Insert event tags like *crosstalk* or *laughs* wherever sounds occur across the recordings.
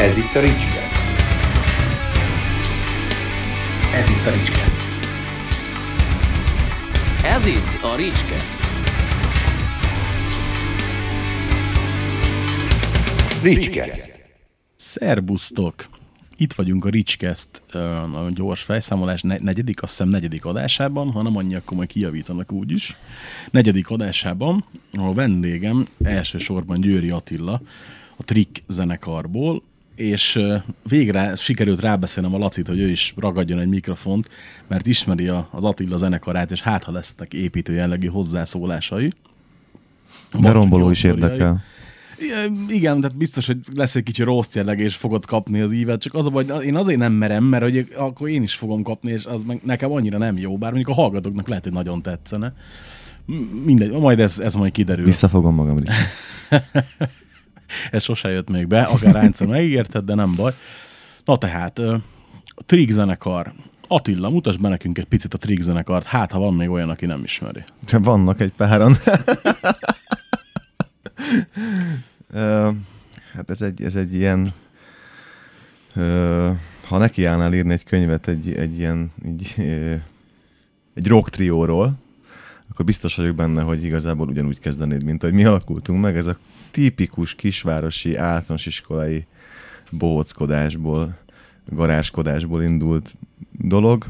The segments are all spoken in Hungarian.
Ez itt a Ricskeszt. Ez itt a Ricskeszt. Ez itt a Ricskeszt. Ricskeszt. Szerbusztok! Itt vagyunk a Ricskeszt a gyors fejszámolás ne- negyedik, azt hiszem negyedik adásában, ha nem annyi, akkor majd kijavítanak úgyis. Negyedik adásában a vendégem elsősorban Győri Attila, a Trick zenekarból, és végre sikerült rábeszélnem a Lacit, hogy ő is ragadjon egy mikrofont, mert ismeri a- az Attila zenekarát, és hát ha lesznek építő jellegű hozzászólásai. De romboló is érdekel. Igen, tehát biztos, hogy lesz egy kicsi rossz jelleg, és fogod kapni az ívet, csak az a baj, én azért nem merem, mert hogy akkor én is fogom kapni, és az meg nekem annyira nem jó, bár mondjuk a hallgatóknak lehet, hogy nagyon tetszene. Mindegy, majd ez, ez majd kiderül. Visszafogom magam is. *laughs* *laughs* Ez sose jött még be, akár egyszer megígérted, de nem baj. Na tehát, a Trig zenekar. Attila, mutasd be nekünk egy picit a Trig zenekart, hát ha van még olyan, aki nem ismeri. Vannak egy páran. Hát ez egy, ez egy ilyen... Ha nekiállnál írni egy könyvet egy, egy ilyen... Egy, egy rock trióról, akkor biztos vagyok benne, hogy igazából ugyanúgy kezdenéd, mint ahogy mi alakultunk meg. Ez a tipikus kisvárosi általános iskolai bohóckodásból, garázskodásból indult dolog.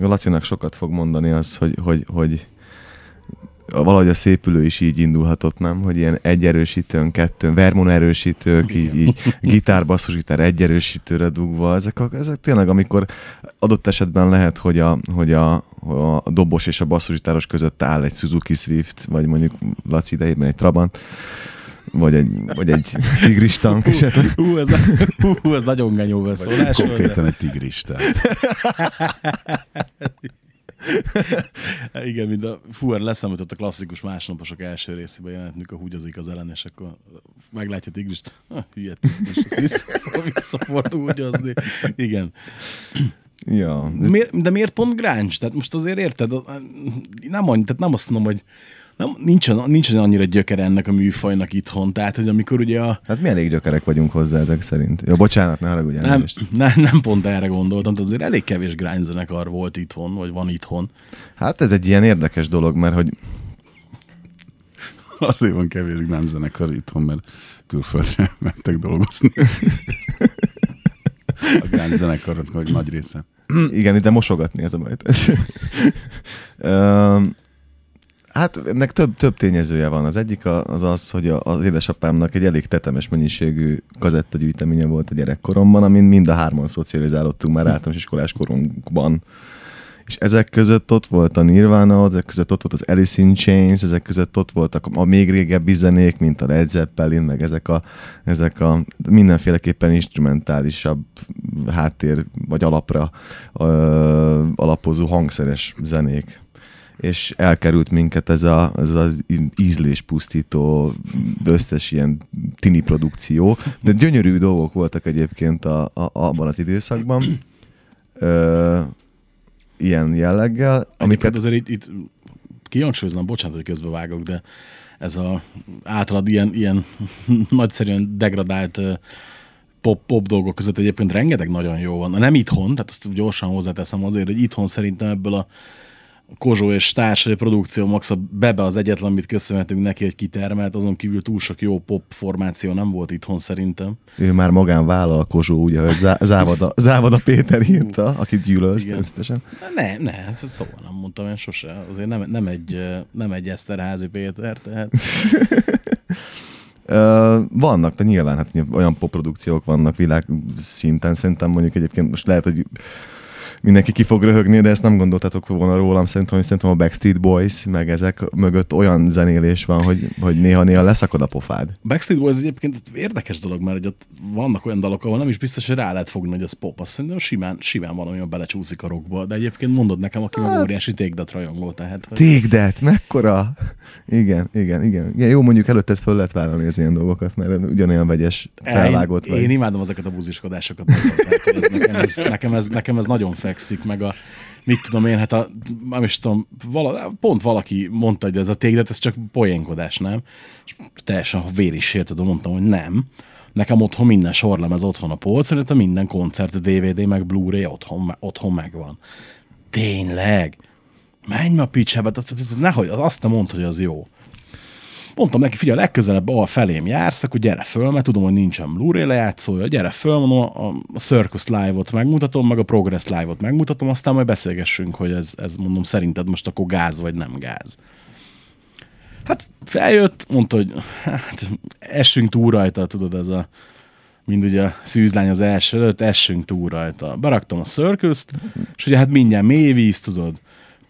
Lacinak sokat fog mondani az, hogy, hogy, hogy valahogy a szépülő is így indulhatott, nem? Hogy ilyen egy erősítőn, kettőn, vermon erősítők, így, így gitár, basszusgitár egy erősítőre dugva, ezek, a, ezek tényleg, amikor adott esetben lehet, hogy a, hogy a, a dobos és a basszusgitáros között áll egy Suzuki Swift, vagy mondjuk Laci idejében egy Trabant, vagy egy, vagy egy tigris tank esetleg. Hú, ez, hú, ez nagyon genyó beszólás. de- Konkrétan egy tigrista. *laughs* *laughs* Igen, mint a Fuer leszámított a klasszikus másnaposok első részében jelent, mikor húgyozik az ellen, és akkor meglátja Tigrist, ah, hülye Tigris, az vissza, húgyozni. Igen. Ja, Miért, de miért pont grunge? Tehát most azért érted, nem, annyi, tehát nem azt mondom, hogy nem, nincsen, nincsen annyira gyökere ennek a műfajnak itthon. Tehát, hogy amikor ugye a, hát mi elég gyökerek vagyunk hozzá ezek szerint. Ja, bocsánat, ne haragudj nem, *laughs* nem, nem pont erre gondoltam, de azért elég kevés grunge zenekar volt itthon, vagy van itthon. Hát ez egy ilyen érdekes dolog, mert hogy *laughs* Azért van kevés nem zenekar itthon, mert külföldre *laughs* mentek dolgozni. A gránc zenekarok vagy nagy része. Igen, ide mosogatni ez a baj. Öm, hát ennek több, több tényezője van. Az egyik az az, hogy az édesapámnak egy elég tetemes mennyiségű kazettagyűjteménye volt a gyerekkoromban, amin mind a hárman szocializálódtunk már általános iskolás korunkban. És ezek között ott volt a Nirvana, ezek között ott volt az Alice in Chains, ezek között ott voltak a még régebbi zenék, mint a Led Zeppelin, meg ezek a, ezek a mindenféleképpen instrumentálisabb háttér vagy alapra ö, alapozó hangszeres zenék. És elkerült minket ez, a, ez az ízléspusztító összes ilyen tini produkció, de gyönyörű dolgok voltak egyébként a, a, abban az időszakban. Ö, ilyen jelleggel, Amiket azért itt, itt kihangsúlyoznom, bocsánat, hogy közbevágok, de ez a általad ilyen, ilyen *laughs* nagyszerűen degradált pop, pop dolgok között egyébként rengeteg nagyon jó van. Nem itthon, tehát azt gyorsan hozzáteszem azért, hogy itthon szerintem ebből a Kozsó és társai produkció max a Bebe az egyetlen, amit köszönhetünk neki, hogy kitermelt, azon kívül túl sok jó pop formáció nem volt itthon szerintem. ő már magán vállalkozó, ugye, hogy Zá- Závada, Závada Péter írta, akit gyűlölsz Igen. természetesen. Ne, ne, ezt szóval nem mondtam én sose. Azért nem, nem, egy, nem egy Eszterházi Péter, tehát *laughs* vannak, de nyilván hát olyan popprodukciók vannak világ szinten. Szerintem mondjuk egyébként most lehet, hogy mindenki ki fog röhögni, de ezt nem gondoltatok volna rólam, szerintem, hogy szerintem a Backstreet Boys, meg ezek mögött olyan zenélés van, hogy, hogy néha-néha leszakad a pofád. Backstreet Boys egyébként érdekes dolog, mert hogy ott vannak olyan dalok, ahol nem is biztos, hogy rá lehet fogni, hogy az pop. Azt szerintem simán, simán van, ami belecsúszik a rockba. De egyébként mondod nekem, aki meg óriási tégdat rajongó, tehát. hogy- that, mekkora? Igen, igen, igen. igen jó, mondjuk előtted föl lehet vállalni az ilyen dolgokat, mert ugyanolyan vegyes felvágott én, vagy. én imádom ezeket a buziskodásokat. ez nekem, ez, nekem, ez, nekem ez nagyon fekszik, meg a, mit tudom én, hát a, nem is tudom, vala, pont valaki mondta, hogy ez a téglet, ez csak poénkodás, nem? És teljesen vér is érted, mondtam, hogy nem. Nekem otthon minden sorlemez ott van a polcon, illetve minden koncert, DVD, meg Blu-ray otthon, otthon megvan. Tényleg? Menj ma picsába, azt- nehogy, azt nem mondd, hogy az jó. Mondtam neki, figyelj, legközelebb ahol felém jársz, akkor gyere föl, mert tudom, hogy nincsen Blu-ray lejátszója, gyere föl, mondom, a, a Circus Live-ot megmutatom, meg a Progress Live-ot megmutatom, aztán majd beszélgessünk, hogy ez, ez mondom, szerinted most akkor gáz vagy nem gáz. Hát feljött, mondta, hogy hát, essünk túl rajta, tudod, ez a mind ugye a szűzlány az első előtt, essünk túl rajta. Beraktam a circus és ugye hát mindjárt mély víz, tudod,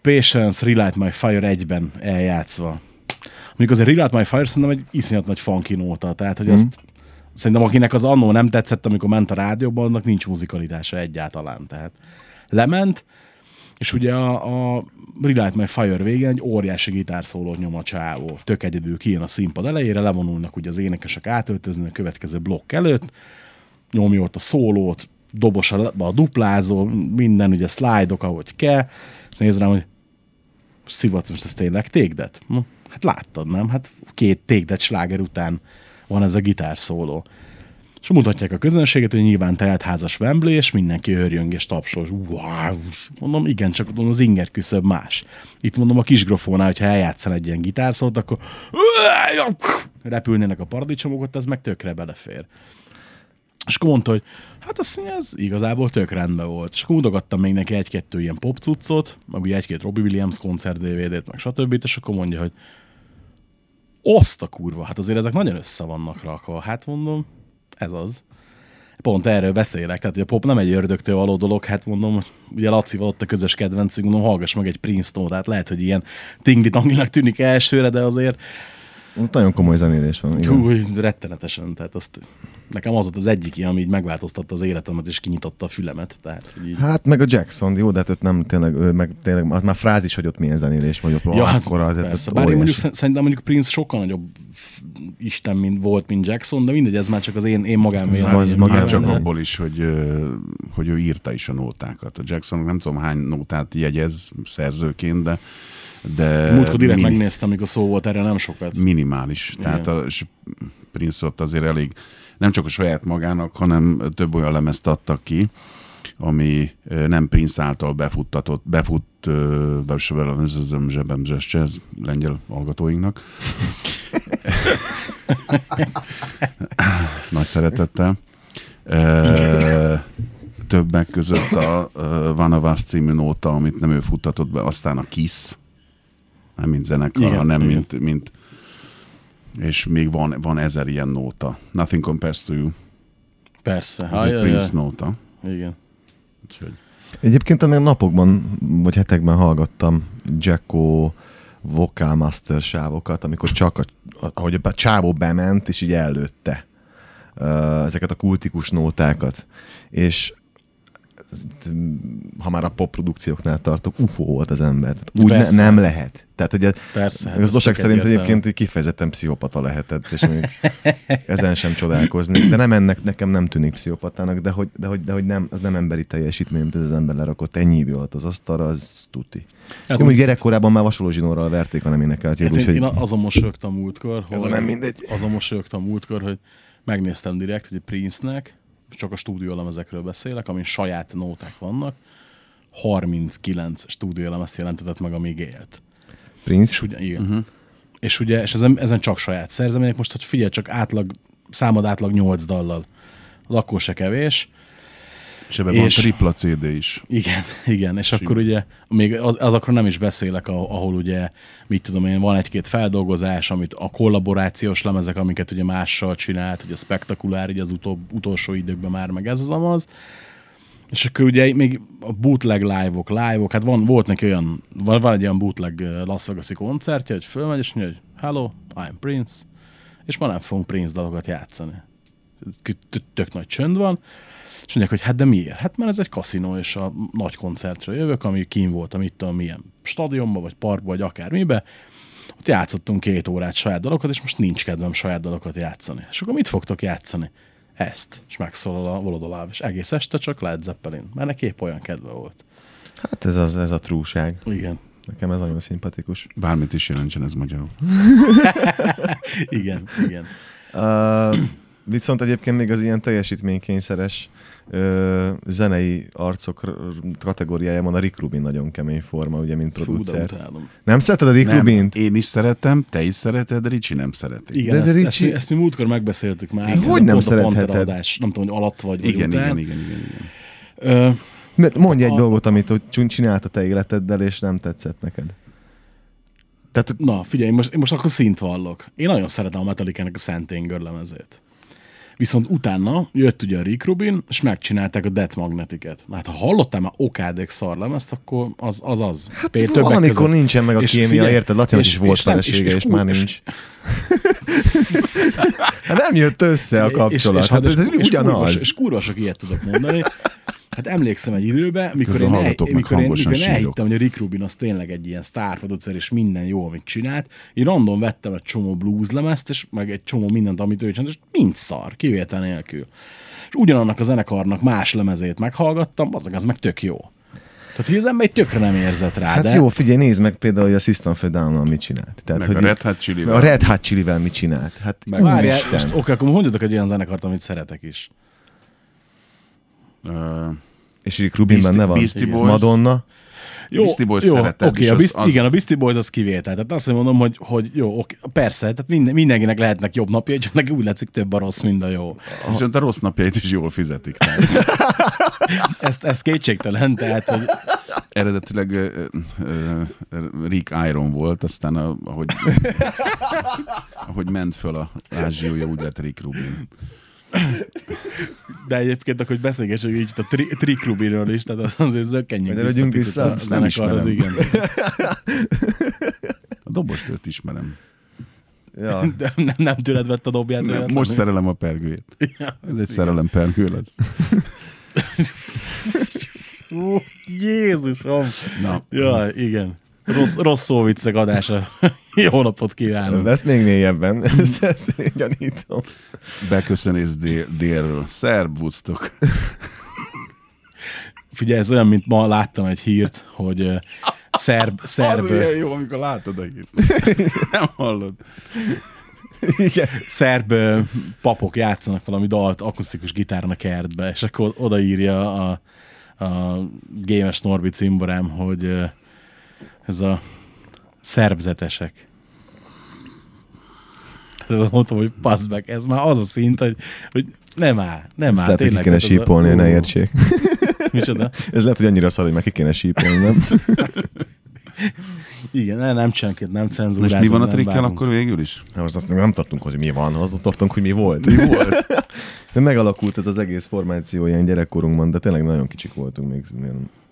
Patience, Relight My Fire egyben eljátszva. Mondjuk azért Relight My Fire szerintem egy iszonyat nagy funky nóta, tehát hogy azt szerintem akinek az annó nem tetszett, amikor ment a rádióban, annak nincs muzikalitása egyáltalán. Tehát lement, és ugye a, a Relight My Fire végén egy óriási gitárszólót nyom a csávó. Tök egyedül kijön a színpad elejére, levonulnak ugye az énekesek átöltözni a következő blokk előtt, nyomja ott a szólót, dobos a, a duplázó, minden ugye szlájdok, ahogy kell, és néz rám, hogy szivatsz most ez tényleg tégdet? Hm, Hát láttad, nem? Hát két tégdet sláger után van ez a gitárszóló. És mutatják a közönséget, hogy nyilván teltházas Wembley, és mindenki örjöng és tapsol. Wow! Mondom, igen, csak mondom, az inger küszöb más. Itt mondom, a kis grofónál, hogyha eljátszan egy ilyen gitárszót, akkor repülnének a paradicsomok, ott az meg tökre belefér. És akkor mondta, hogy hát mondja, ez igazából tök rendben volt. És akkor mutogattam még neki egy-kettő ilyen pop cuccot, meg ugye egy-két Robbie Williams koncert DVD-t, meg stb. És akkor mondja, hogy azt a kurva, hát azért ezek nagyon össze vannak rakva. Hát mondom, ez az. Pont erről beszélek, tehát hogy a pop nem egy ördögtől való dolog, hát mondom, ugye Lacival ott a közös kedvencünk, mondom, hallgass meg egy Princeton, tehát lehet, hogy ilyen tingli tűnik elsőre, de azért Ott nagyon komoly zenélés van. Igen. Hú, rettenetesen, tehát azt, nekem az volt az egyik ilyen, ami így megváltoztatta az életemet, és kinyitotta a fülemet. Tehát, így, Hát meg a Jackson, jó, de hát ott nem tényleg, ő meg tényleg, az már frázis, hogy ott milyen zenélés vagy, ott ja, ja, hát akkora, tehát persze. Bár én mondjuk, szerintem mondjuk Prince sokkal nagyobb isten mint volt, mint Jackson, de mindegy, ez már csak az én, én magám Ez az Már magában csak abból is, hogy, hogy ő írta is a nótákat. A Jackson nem tudom hány nótát jegyez szerzőként, de, de Múltkor direkt mini- megnéztem, amikor szó volt erre nem sokat. minimális. Tehát a, és Prince ott azért elég nem csak a saját magának, hanem több olyan lemezt adtak ki, ami nem Prince által befuttatott, befut, zsebem, ez lengyel hallgatóinknak. *laughs* Nagy szeretettel. Többek között a Van of Us című nóta, amit nem ő futtatott be, aztán a Kiss, nem mint zenekar, Igen, hanem igen. mint, mint és még van, van ezer ilyen nóta. Nothing compares to you. Persze. Ez egy Prince nóta. Igen. Úgyhogy Egyébként amíg napokban, vagy hetekben hallgattam Jacko Vocal Master sávokat, amikor csak a, ahogy a csávó bement, és így előtte ezeket a kultikus nótákat. És ha már a pop produkcióknál tartok, UFO volt az ember. Tehát úgy ne, Persze. nem lehet. Tehát, hogy Persze, hát az ez igazság tök szerint egyértelmű. egyébként kifejezetten pszichopata lehetett, és még ezen sem csodálkozni. De nem ennek nekem nem tűnik pszichopatának, de hogy, de hogy, de hogy nem, az nem emberi teljesítmény, mint ez az ember lerakott ennyi idő alatt az asztalra, az tuti. Hát, Jó, hogy gyerekkorában már vasoló zsinórral verték, ha nem énekelt jól, Hát én, úgyhogy én azon mosolyogtam múltkor, Ez a hogy, nem mindegy. azon mosolyogtam múltkor, hogy megnéztem direkt, hogy Prince-nek, csak a stúdiólemezekről beszélek, amin saját nóták vannak, 39 stúdiólemezt jelentetett meg, amíg élt. Prince, És ugye, igen. Uh-huh. És ugye, és ezen, ezen csak saját szerzemények, most, hogy figyelj, csak átlag, számad átlag 8 dallal. Az akkor se kevés. És ebben van tripla CD is. Igen, igen, és akkor ugye, még az, azokról nem is beszélek, ahol, ugye, mit tudom én, van egy-két feldolgozás, amit a kollaborációs lemezek, amiket ugye mással csinált, ugye a spektakulár, ugye az utol, utolsó időkben már meg ez az amaz. És akkor ugye még a bootleg live-ok, live-ok, hát van, volt neki olyan, van, van egy olyan bootleg Las Vegas-i koncertje, hogy fölmegy, és mondja, hogy hello, I'm Prince, és ma nem fogunk Prince dalokat játszani. Tök nagy csönd van, és mondják, hogy hát de miért? Hát mert ez egy kaszinó, és a nagy koncertre jövök, ami kín volt, amit tudom, milyen stadionba, vagy parkba, vagy akármibe. Ott játszottunk két órát saját dalokat, és most nincs kedvem saját dalokat játszani. És akkor mit fogtok játszani? Ezt. És megszólal a Volodoláv, és egész este csak Led Zeppelin, mert neki épp olyan kedve volt. hát ez, az, ez a trúság. Igen. Nekem ez nagyon szimpatikus. Bármit is jelentsen ez magyarul. *laughs* Igen, igen. Uh, Viszont egyébként még az ilyen teljesítménykényszeres ö, zenei arcok kategóriájában a Rick Rubin nagyon kemény forma, ugye, mint Fú, producer. utálom. Nem szereted a Rick Nem, Rubint? én is szeretem, te is szereted, de Ricsi nem szereti. Igen, De- de, de ezt, Ricsi- ezt, mi- ezt mi múltkor megbeszéltük már. Hogy szerintem nem szeretheted? Adás, nem tudom, hogy alatt vagy, vagy Igen, után. igen, igen, igen, igen. Ö, Mert Mondj egy A- dolgot, amit hogy csin- csinált a te életeddel, és nem tetszett neked. Tehát Na, figyelj, most, én most akkor szint vallok. Én nagyon szeretem a Metallica-nek a Szent Anger lemezét. Viszont utána jött ugye a Rick Rubin, és megcsinálták a Death Magnetiket. Hát ha hallottál már okádék szarlemezt, akkor az az. az. Hát van, amikor nincsen meg a kémia, érted? Lacinak is volt felesége, és már nincs. *laughs* Hát nem jött össze a kapcsolat. Hát ez és, ugyanaz. kurva, és kurva sok ilyet tudok mondani. Hát emlékszem egy időben, mikor én, el, meg mikor én, mikor én elhittem, hogy a Rick Rubin az tényleg egy ilyen sztárproducer, és minden jó, amit csinált. Én random vettem egy csomó blues lemezt, és meg egy csomó mindent, amit ő csinált, és mind szar, kivétel nélkül. És ugyanannak a zenekarnak más lemezét meghallgattam, az, az meg tök jó. Tehát, hogy az ember egy tökre nem érzett rá, Hát de... jó, figyelj, nézd meg például, hogy a System of a mit csinált. Tehát, Meg hogy a Red Hot Chili-vel. A Red Hot Chili-vel mit csinált. Hát Várjál, úristen. most oké, akkor mondjatok egy olyan zenekart, amit szeretek is. Ö, És Rick Rubin Beastie- benne van. Beastie Igen. Boys. Madonna. Jó, Beastie Boys jó, szereted, a Beast, az- igen, a Beastie Boys az kivétel. Tehát azt mondom, hogy, hogy jó, oké, persze, tehát minden, mindenkinek lehetnek jobb napjai, csak neki úgy látszik több a rossz, mint a jó. Viszont a rossz napjait is jól fizetik. Tehát *laughs* Ezt, ezt kétségtelen, tehát, hogy eredetileg ö, Rick Iron volt, aztán a, ahogy, *laughs* ahogy ment föl a ázsiója, úgy lett Rick Rubin. De egyébként akkor hogy beszélgessünk így a tri, Trick Rubinről is, tehát az azért zökkenjünk Kanyarodjunk picit vissza. a Ezt nem ismerem. igen. A dobostőt ismerem. Ja. De nem, nem tőled vett a dobját. Nem, most szerelem a pergőjét. Ez egy szerelem pergő lesz. Jézusom! Na, Ja, igen. Rossz, rossz szóviccek adása. *laughs* Jó napot kívánok! Lesz még mélyebben. *laughs* Ezt, gyanítom. beköszönés dél, délről. Szerbusztok. *laughs* Figyelj, ez olyan, mint ma láttam egy hírt, hogy szerb, szerb, Az olyan jó, amikor látod a hírt. Nem hallod. Igen. szerb papok játszanak valami dalt akusztikus gitáron a kertbe, és akkor odaírja a, a Gémes Norbi cimborám, hogy ez a szerbzetesek. Ez mondtam, hogy passz meg, ez már az a szint, hogy, hogy nem áll, nem áll. lehet, hogy ki kéne az a- sípolni, hogy ne értsék. *laughs* Micsoda? Ez lehet, hogy annyira szar, hogy meg ki kéne sípolni, nem? *laughs* Igen, nem, nem csenként, nem cenzúrázom. És mi van a trikkel akkor végül is? Na, Most azt nem tartunk, hogy mi van, azt tartunk, hogy mi volt. Mi volt? *laughs* De megalakult ez az egész formáció ilyen gyerekkorunkban, de tényleg nagyon kicsik voltunk még. Ilyen, az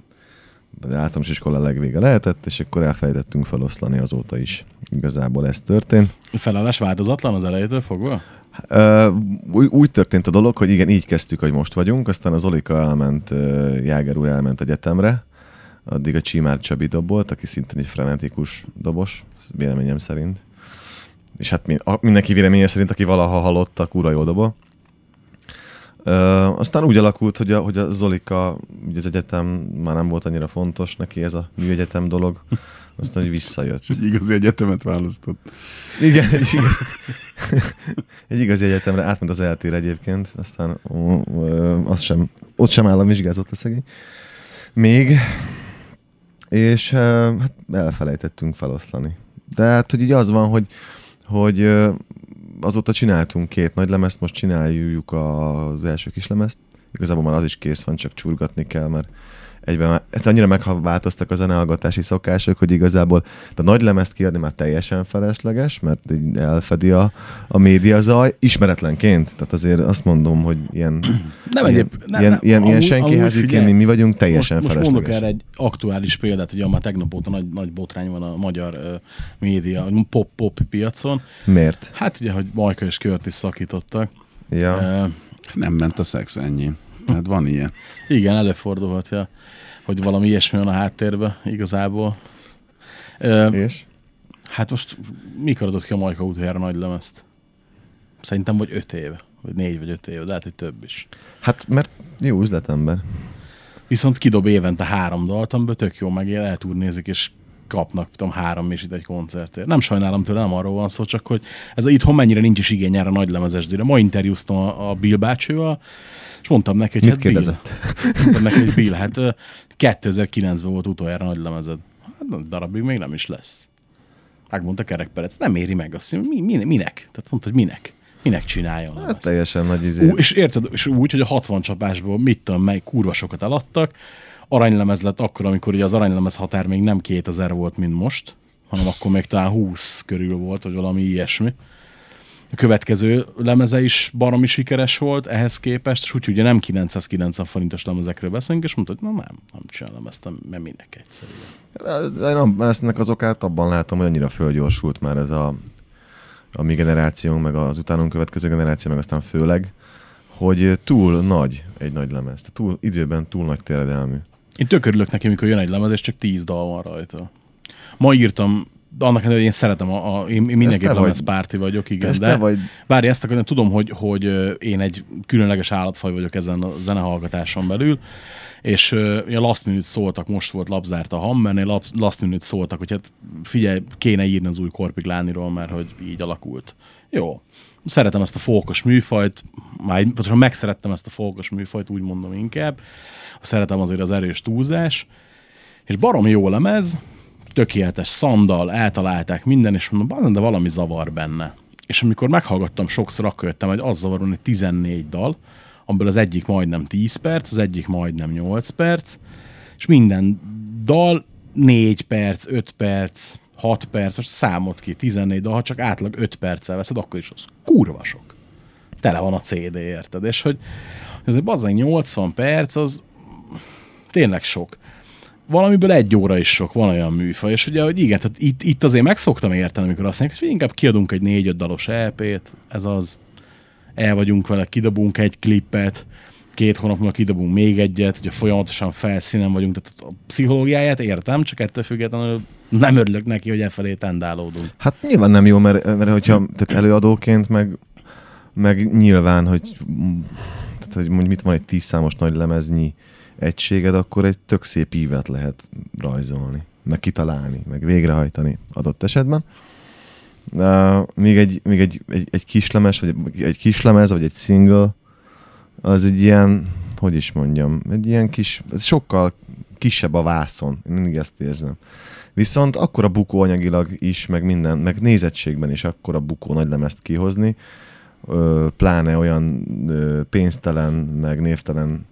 általános iskola legvége lehetett, és akkor elfejtettünk feloszlani azóta is. Igazából ez történt. Felállás változatlan az elejétől fogva? Uh, úgy, úgy történt a dolog, hogy igen, így kezdtük, hogy most vagyunk, aztán az Olika elment, uh, Jáger úr elment egyetemre, addig a Csimár Csabi dobolt, aki szintén egy frenetikus dobos, véleményem szerint. És hát mi, a, mindenki véleménye szerint, aki valaha hallotta, kurva jó dobol. Uh, aztán úgy alakult, hogy a, hogy a Zolika, ugye az egyetem már nem volt annyira fontos neki ez a műegyetem dolog, aztán, hogy visszajött. Egy igazi egyetemet választott. Igen, egy igazi, egy igazi egyetemre átment az eltér egyébként, aztán ó, ö, az sem, ott sem állam vizsgázott a szegény. Még, és hát elfelejtettünk feloszlani. De hát, hogy így az van, hogy, hogy azóta csináltunk két nagy lemezt, most csináljuk az első kis lemezt. Igazából már az is kész van, csak csurgatni kell, mert egyben hát annyira megváltoztak a zenehallgatási szokások, hogy igazából a nagy lemezt kiadni már teljesen felesleges, mert így elfedi a, a média zaj, ismeretlenként. Tehát azért azt mondom, hogy ilyen, Nem ilyen, nem, ilyen, nem, ilyen, ilyen senki háziként, figyelj, mi, mi vagyunk, teljesen most, most mondok felesleges. erre egy aktuális példát, hogy már tegnap óta nagy, nagy botrány van a magyar uh, média, pop-pop piacon. Miért? Hát ugye, hogy Majka és Curtis szakítottak. Ja. Uh, Nem ment a szex, ennyi. Hát van ilyen. igen, előfordulhat, ja, hogy valami ilyesmi van a háttérben igazából. Uh, És? hát most mikor adott ki a Majka utoljára nagy lemezt? Szerintem vagy öt éve, vagy négy vagy öt éve, de hát, hogy több is. Hát, mert jó üzletember. Viszont kidob évente három dalt, amiből tök jó megél, eltúrnézik, és kapnak, tudom, három és itt egy koncertért. Nem sajnálom tőle, nem arról van szó, csak hogy ez itthon mennyire nincs is igény erre a nagy lemezesdére. Ma interjúztam a, a Bill bácsival, és mondtam neki, hogy Mit hát Bill, kérdezett? *laughs* mondtam neki, hogy Bill, hát ö, 2009-ben volt utoljára nagy lemezed. Hát darabig még nem is lesz. Megmondta Kerek Perec, nem éri meg azt, mi, mi, minek? Tehát mondta, hogy minek? Minek csináljon Hát lemezt? teljesen nagy izé. Ú, és érted, és úgy, hogy a 60 csapásból mit tudom, mely kurva sokat eladtak. Aranylemez lett akkor, amikor ugye az aranylemez határ még nem 2000 volt, mint most, hanem akkor még talán 20 körül volt, vagy valami ilyesmi. A következő lemeze is baromi sikeres volt ehhez képest, és úgy ugye nem 990 forintos lemezekről beszélünk, és mondta, hogy na nem, nem csinálom ezt, mert minek egyszerűen. Nem, eznek az okát abban látom, hogy annyira fölgyorsult már ez a, a mi generációnk, meg az utánunk következő generáció, meg aztán főleg, hogy túl nagy egy nagy lemez. Túl, időben túl nagy terjedelmű. Én tök örülök neki, amikor jön egy lemez, és csak 10 dal van rajta. Ma írtam, annak ellenére, hogy én szeretem, a, a, én, én mindenképp te vagy. lemezpárti vagyok, igen, de vagy. várj, ezt akarom, tudom, hogy, hogy én egy különleges állatfaj vagyok ezen a zenehallgatáson belül, és ö, a Last Minute szóltak, most volt lapzárt a Hammernél, Last Minute szóltak, hogy hát figyelj, kéne írni az új Korpik Lániról, mert hogy így alakult. Jó. Szeretem ezt a fókos műfajt, már ha megszerettem ezt a fókos műfajt, úgy mondom inkább. Szeretem azért az erős túlzás, és baromi jó lemez, tökéletes szandal, eltalálták minden, és mondom, "Bazen, de valami zavar benne. És amikor meghallgattam sokszor, akkor jöttem, hogy az zavar, hogy 14 dal, amiből az egyik majdnem 10 perc, az egyik majdnem 8 perc, és minden dal 4 perc, 5 perc, 6 perc, most számot ki, 14 dal, ha csak átlag 5 perccel veszed, akkor is az kurva sok. Tele van a CD, érted? És hogy azért bazzeg 80 perc, az tényleg sok valamiből egy óra is sok, van olyan műfaj, és ugye, hogy igen, tehát itt, itt azért meg szoktam érteni, amikor azt mondják, hogy inkább kiadunk egy négy-öt dalos EP-t, ez az, el vagyunk vele, kidobunk egy klippet, két hónap múlva kidobunk még egyet, ugye folyamatosan felszínen vagyunk, tehát a pszichológiáját értem, csak ettől függetlenül nem örülök neki, hogy e felé tendálódunk. Hát nyilván nem jó, mert, mert hogyha tehát előadóként meg, meg nyilván, hogy, tehát, hogy mondjuk mit van egy tíz számos nagy lemeznyi egységed, akkor egy tök szép ívet lehet rajzolni, meg kitalálni, meg végrehajtani adott esetben. Uh, még egy, még egy, egy, egy kislemez, vagy egy kislemez, vagy egy single, az egy ilyen, hogy is mondjam, egy ilyen kis, ez sokkal kisebb a vászon, én mindig ezt érzem. Viszont akkora bukó anyagilag is, meg minden, meg nézettségben is akkora bukó nagy lemezt kihozni, ö, pláne olyan ö, pénztelen, meg névtelen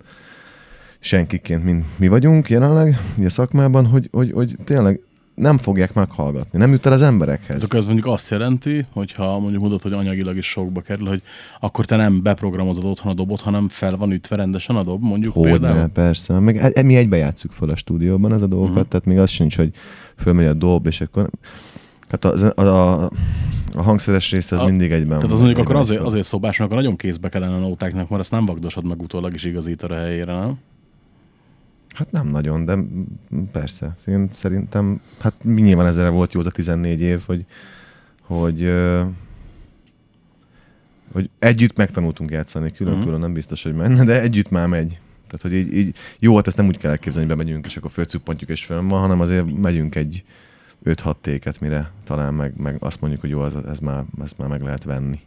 senkiként, mint mi vagyunk jelenleg, így a szakmában, hogy, hogy, hogy tényleg nem fogják meghallgatni, nem jut el az emberekhez. Ez az mondjuk azt jelenti, hogyha mondjuk mondod, hogy anyagilag is sokba kerül, hogy akkor te nem beprogramozod otthon a dobot, hanem fel van ütve rendesen a dob, mondjuk Hogy például. ne, persze. Meg e- mi egybe játsszuk fel a stúdióban ez a dolgokat, uh-huh. tehát még az sincs, hogy fölmegy a dob, és akkor... Hát a, a, a, a hangszeres rész az A- mindig egyben Tehát az mondjuk akkor azért, azért szobás, mert akkor nagyon kézbe kellene a nótáknak, mert azt nem vagdosod meg utólag is igazítani a helyére, nem? Hát nem nagyon, de persze. Én szerintem, hát nyilván ezzel volt jó az a 14 év, hogy, hogy, hogy együtt megtanultunk játszani, külön-külön Mhm. nem biztos, hogy menne, de együtt már megy. Tehát, hogy így, így jó, hát ezt nem úgy kell elképzelni, hogy bemegyünk, és akkor fölcuppantjuk, és fönn van, hanem azért megyünk egy 5-6 téket, mire talán meg, meg azt mondjuk, hogy jó, ez, ez már, ezt már meg lehet venni.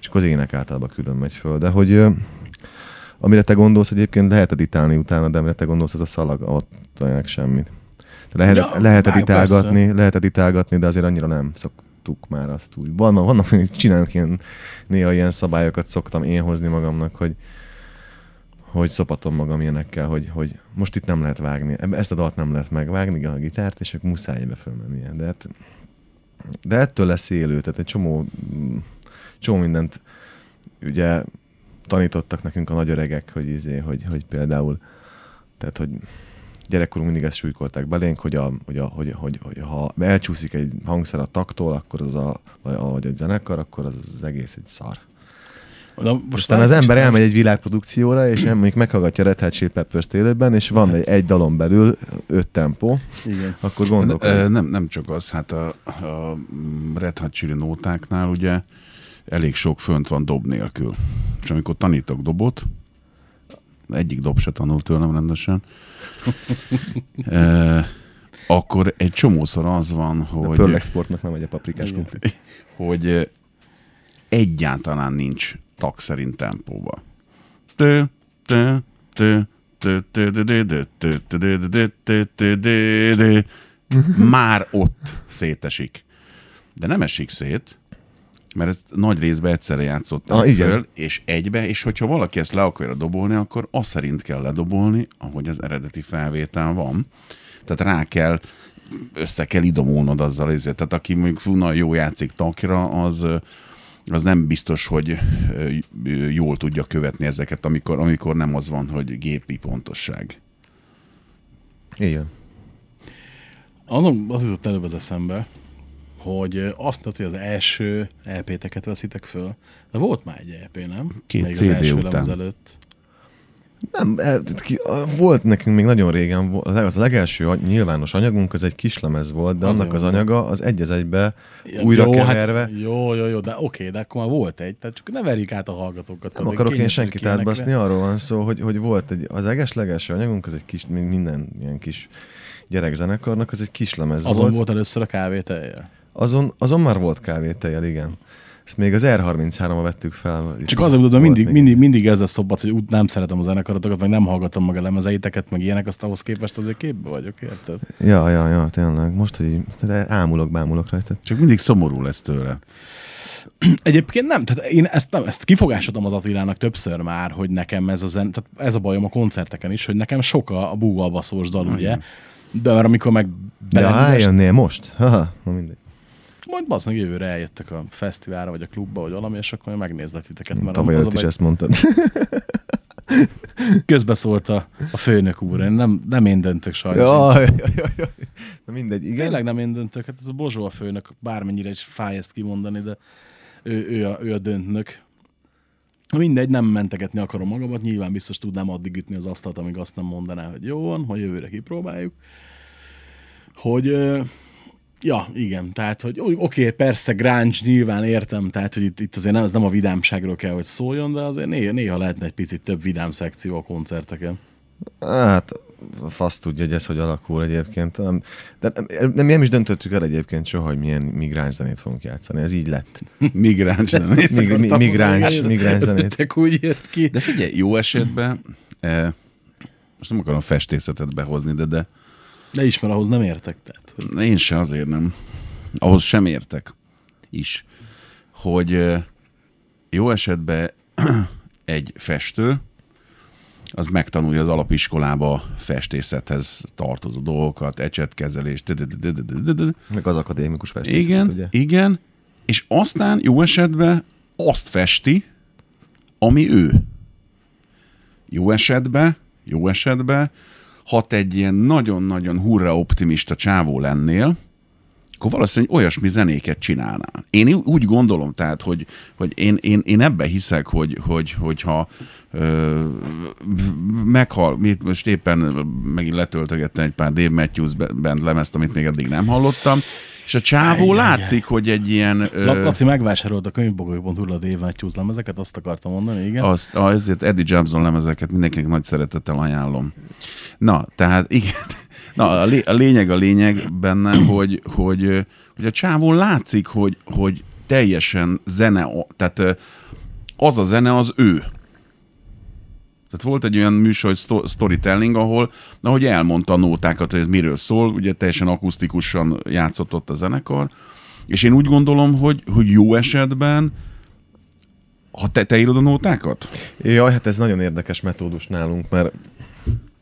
És akkor az ének általában külön megy föl. De hogy amire te gondolsz egyébként lehet editálni utána, de amire te gondolsz, az a szalag, ott tényleg semmit. Lehet, Ja, lehet editálgatni, lehet editálgatni, de azért annyira nem szoktuk már azt úgy. Vannak, vannak hogy csinálunk ilyen, néha ilyen szabályokat szoktam én hozni magamnak, hogy hogy szopatom magam ilyenekkel, hogy, hogy most itt nem lehet vágni, ezt a dalt nem lehet megvágni, a gitárt, és akkor muszáj ebbe fölmennie. De, hát, de ettől lesz élő, tehát egy csomó, mm, csomó mindent ugye tanítottak nekünk a nagy öregek, hogy, izé, hogy, hogy például, tehát, hogy gyerekkorunk mindig ezt súlykolták belénk, hogy, a, hogy, a, hogy, hogy, hogy ha elcsúszik egy hangszer a taktól, akkor az a, vagy, vagy egy zenekar, akkor az, az egész egy szar. Na, most Aztán az ember elmegy egy világprodukcióra, és nem, *clears throat* mondjuk meghallgatja Red Hot Chili Peppers élőben, és van egy, egy dalon belül öt tempó, Igen. akkor Ö, gondolkodj. Nem, nem csak az, hát a, a Red Hot Chili nótáknál ugye elég sok fönt van dob nélkül. És amikor tanítok dobot, egyik dob se tanult tőlem rendesen, e, akkor egy csomószor az van, hogy... A exportnak nem megy a paprikás krumpli. Hogy egyáltalán nincs tak szerint tempóba. Tö, tö, tö, már ott szétesik. De nem esik szét, mert ezt nagy részben egyszerre játszottam Ah, igen. föl, és egybe, és hogyha valaki ezt le akarja dobolni, akkor az szerint kell ledobolni, ahogy az eredeti felvétel van. Tehát rá kell, össze kell idomulnod azzal, ezért. Tehát aki mondjuk nagyon jó játszik takra, az, az nem biztos, hogy jól tudja követni ezeket, amikor, amikor nem az van, hogy gépi pontosság. Igen. Azon az jutott előbb az eszembe, hogy azt mondtad, hogy az első EP-teket veszitek föl, de volt már egy EP, nem? Két Még az CD első után. előtt. Nem, a- volt nekünk még nagyon régen, az az legelső a- nyilvános anyagunk, az egy kislemez volt, de Az annak jó. az anyaga az egy az egybe Ja, újra jó, keverve. Hát, jó, jó, jó, de oké, de akkor már volt egy, tehát csak ne verjük át a hallgatókat. Nem akarok én senkit átbaszni, arról van szó, hogy, hogy volt egy, az eges legelső anyagunk, az egy kis, még minden ilyen kis gyerekzenekarnak, az egy kis lemez Azon volt. volt először a kávételje. Azon, azon már volt kávétejjel, igen. Ezt még az R33-a vettük fel. Csak mondom, volt mindig, mindig, mindig ezzel szobbatsz, hogy úgy nem szeretem a zenekaratokat, meg nem hallgatom meg a lemezeiteket, meg ilyenek, azt ahhoz képest azért képbe vagyok, érted? Ja, ja, ja, tényleg. Most, hogy de ámulok, bámulok rajta. Csak mindig szomorú lesz tőle. *clears throat* Egyébként nem, tehát én ezt, nem, ezt kifogásodom az Attilának többször már, hogy nekem ez a, zen, tehát ez a bajom a koncerteken is, hogy nekem sok a, a búvalbaszós dal, ugye? De mert amikor meg De ha bele, eljönnél most? *laughs* Haha, na mindegy. Majd meg jövőre eljöttek a fesztiválra, vagy a klubba, vagy valami, és akkor megnézlek titeket. Mert Tavaly előtt is ezt mondtad. *laughs* közbeszólt a, a főnök úr, én nem, nem én döntök sajnos. Jaj, jaj, jaj, jaj. Na mindegy, igen. Tényleg nem én döntök, hát ez a Bozsó a főnök, bármennyire is fáj ezt kimondani, de ő, ő, a, ő a döntnök. Mindegy, nem mentegetni akarom magamat, nyilván biztos tudnám addig ütni az asztalt, amíg azt nem mondaná, hogy jó van, hogy jövőre kipróbáljuk. Hogy, ja, igen, tehát, hogy oké, persze, grunge, nyilván értem, tehát, hogy itt, itt azért nem, ez nem a vidámságról kell, hogy szóljon, de azért néha, néha lehetne egy picit több vidám szekció a koncerteken. Hát, fasz tudja, hogy ez hogy alakul egyébként. Nem, de nem, nem, nem is döntöttük el egyébként soha, hogy milyen migráns zenét fogunk játszani. Ez így lett. Migráns zenét. Mig, mi, migráns, migráns zenét. Úgy jött ki. De figyelj, jó esetben, eh, most nem akarom festészetet behozni, de, de De ismer, ahhoz nem értek. Tehát, hogy én se azért nem. Ahhoz sem értek is, hogy jó esetben *clears throat* egy festő, az megtanulja az alapiskolába festészethez tartozó dolgokat, ecsetkezelést, Meg az akadémikus festészet, igen, ugye? igen, és aztán jó esetben azt festi, ami ő. Jó esetben, jó esetben, ha te egy ilyen nagyon-nagyon hurra optimista csávó lennél, akkor valószínűleg olyasmi zenéket csinálnál. Én úgy gondolom, tehát, hogy, hogy én, én, én ebben hiszek, hogy, hogy, hogyha ö, meghal, most éppen megint letöltögettem egy pár Dave Matthews band lemezt, amit még eddig nem hallottam, és a csávó Ajjajjaj. látszik, hogy egy ilyen... Laci megvásárolt a könyvbogoly.hu a Dave Matthews lemezeket, azt akartam mondani, igen. Azt, ezért Eddie Jobson lemezeket mindenkinek nagy szeretettel ajánlom. Na, tehát igen. *laughs* Na, a, lé- a lényeg a lényeg benne, *clears throat* hogy, hogy, hogy a csávón látszik, hogy, hogy teljesen zene, tehát az a zene az ő. Tehát volt egy olyan műsor, hogy sto- storytelling, ahol ahogy elmondta a nótákat, hogy ez miről szól, ugye teljesen akusztikusan játszott ott a zenekar, és én úgy gondolom, hogy, hogy jó esetben ha te, te írod a nótákat? Jaj, hát ez nagyon érdekes metódus nálunk, mert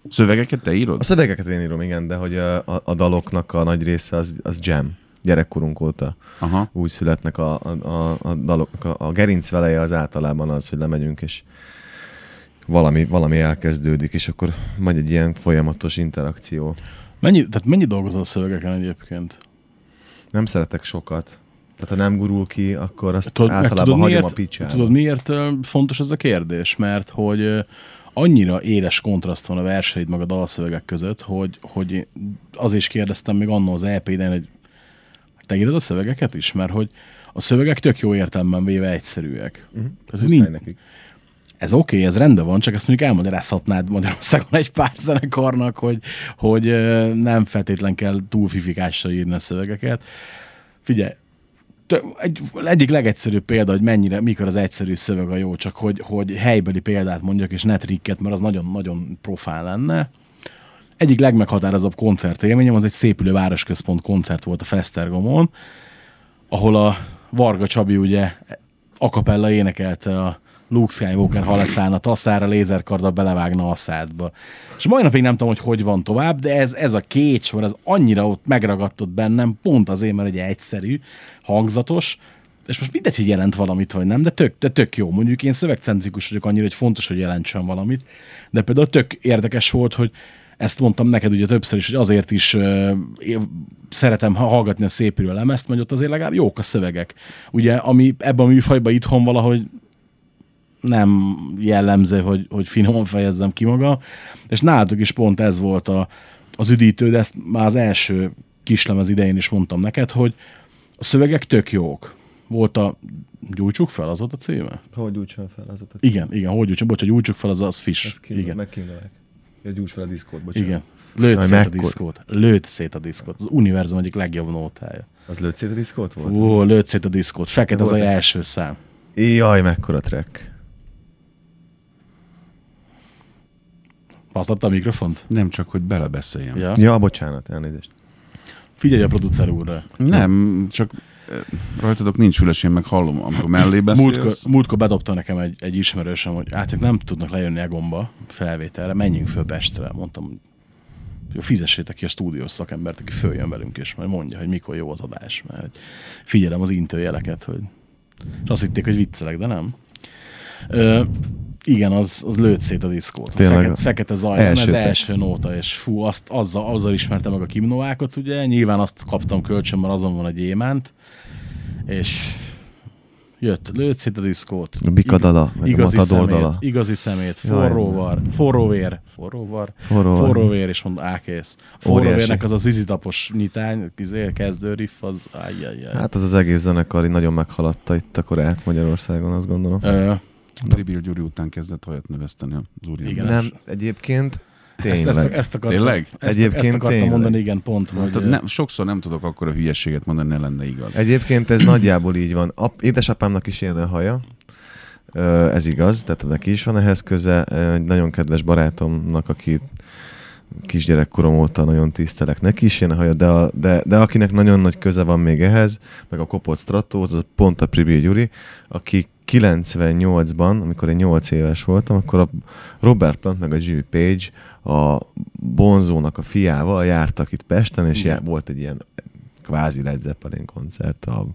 Szövegeket te írod? a szövegeket én írom, igen, de hogy a, a, a daloknak a nagy része az, az jam. Gyerekkorunk óta Aha. úgy születnek a, a, a, a dalok. A, a gerinc veleje az általában az, hogy lemegyünk, és valami, valami elkezdődik, és akkor megy egy ilyen folyamatos interakció. Mennyi, tehát mennyi dolgozol a szövegeken egyébként? Nem szeretek sokat. Tehát ha nem gurul ki, akkor azt Tudod, általában tudod, hagyom miért, a picsába. tudod, miért fontos ez a kérdés? Mert hogy annyira éles kontraszt van a verseid meg a dalszövegek között, hogy, hogy az is kérdeztem még annó az EP-den, hogy te írod a szövegeket is? Mert hogy a szövegek tök jó értelemben véve egyszerűek. Mhm. Tehát, hogy nincs, nekik. Ez oké, okay, ez rendben van, csak ezt mondjuk elmagyarázhatnád Magyarországon egy pár zenekarnak, hogy, hogy nem feltétlen kell túl fifikásra írni a szövegeket. Figyelj, egy, egyik legegyszerűbb példa, hogy mennyire, mikor az egyszerű szöveg a jó, csak hogy, hogy helybeli példát mondjak, és ne trikket, mert az nagyon-nagyon profán lenne. Egyik legmeghatározóbb koncertélményem az egy szépülő városközpont koncert volt a Fesztergomon, ahol a Varga Csabi ugye akapella énekelte a Luke Skywalker haleszálna tasszára, lézerkarddal belevágna a szádba. És mai napig nem tudom, hogy hogy van tovább, de ez, ez a kécs, vagy ez annyira ott megragadtott bennem, pont azért, mert egy egyszerű, hangzatos, és most mindegy, hogy jelent valamit, vagy nem, de tök, de tök jó. Mondjuk én szövegcentrikus vagyok annyira, hogy fontos, hogy jelentsen valamit, de például tök érdekes volt, hogy ezt mondtam neked ugye többször is, hogy azért is uh, szeretem hallgatni a szépülő lemezt, mert ott azért legalább jók a szövegek. Ugye, ami ebben a műfajban itthon valahogy nem jellemző, hogy, hogy finoman fejezzem ki maga, és nálatok is pont ez volt a, az üdítő, de ezt már az első kislemez idején is mondtam neked, hogy a szövegek tök jók. Volt a Gyújtsuk fel, az volt a címe? Hogy gyújtson fel az ott? Igen, igen, hogy gyújtsuk, bocs, a Gyújtsuk fel, az az Fish. Igen. megkímélek. Ja, gyújts fel a diszkót, bocsánat. Igen. Lőtt szét a mekkora- diszkót. Lőtt szét a diszkót. Az univerzum egyik legjobb nótája. Az lőtt szét a diszkót volt? Ó, lőtt szét a diszkót. Fekete az a első szám. Jaj, mekkora track. Hasznátta a mikrofont? Nem csak, hogy belebeszéljem. Ja. Ja, bocsánat, elnézést. Figyelj a producer úrra. Nem, csak rajtatok nincs füles, én meg hallom, amikor mellé Múltkor, beszélsz. múltkor bedobta nekem egy, egy ismerősöm, hogy hát ők nem tudnak lejönni Egomba felvételre, menjünk föl Pestre. Mondtam, hogy fizessétek ki a stúdiós szakembert, aki följön velünk, és majd mondja, hogy mikor jó az adás. Mert figyelem az intőjeleket, hogy... És azt hitték, hogy viccelek, de nem. Ö, igen, az, az lőtt szét a diszkót. Tényleg. Fekete, fekete zajlan, Első ez első nóta, és fú, azt, azzal, azzal ismertem meg a kimnovákat, ugye, nyilván azt kaptam kölcsön, mert azon van a gyémánt, és jött, lőtt szét a diszkót. A bikadala, a igazi matador szemét, igazi szemét, Jaj, forró var, forró vér, forró var, Forró var. forró vér, és mond, ákész. Forró Óriási. vérnek az az izitapos nyitány, izé, kezdő riff, az ajjajjaj. Hát az az egész zenekar nagyon meghaladta itt a korát Magyarországon, azt gondolom. Ö, Tribil Gyuri után kezdett hajat növeszteni az úriember. Igen, nem, ezt- egyébként ezt, tényleg. ezt, ezt akartam, Tényleg? Ezt, ezt Egyébként akartam tényleg. mondani, igen, pont, hogy... Tehát nem, sokszor nem tudok akkor a hülyeséget mondani, ne lenne igaz. Egyébként ez nagyjából így van. Ap, édesapámnak is ilyen a haja, ez igaz, tehát neki is van ehhez köze. Egy nagyon kedves barátomnak, aki kisgyerekkorom óta nagyon tisztelek, neki is a haja, de, a, de, de akinek nagyon nagy köze van még ehhez, meg a kopott Stratóhoz, az pont a Pribi Gyuri, aki 98-ban, amikor én 8 éves voltam, akkor a Robert Plant meg a Jimmy Page a Bonzónak a fiával jártak itt Pesten, és já- volt egy ilyen kvázi Led Zeppelin koncert a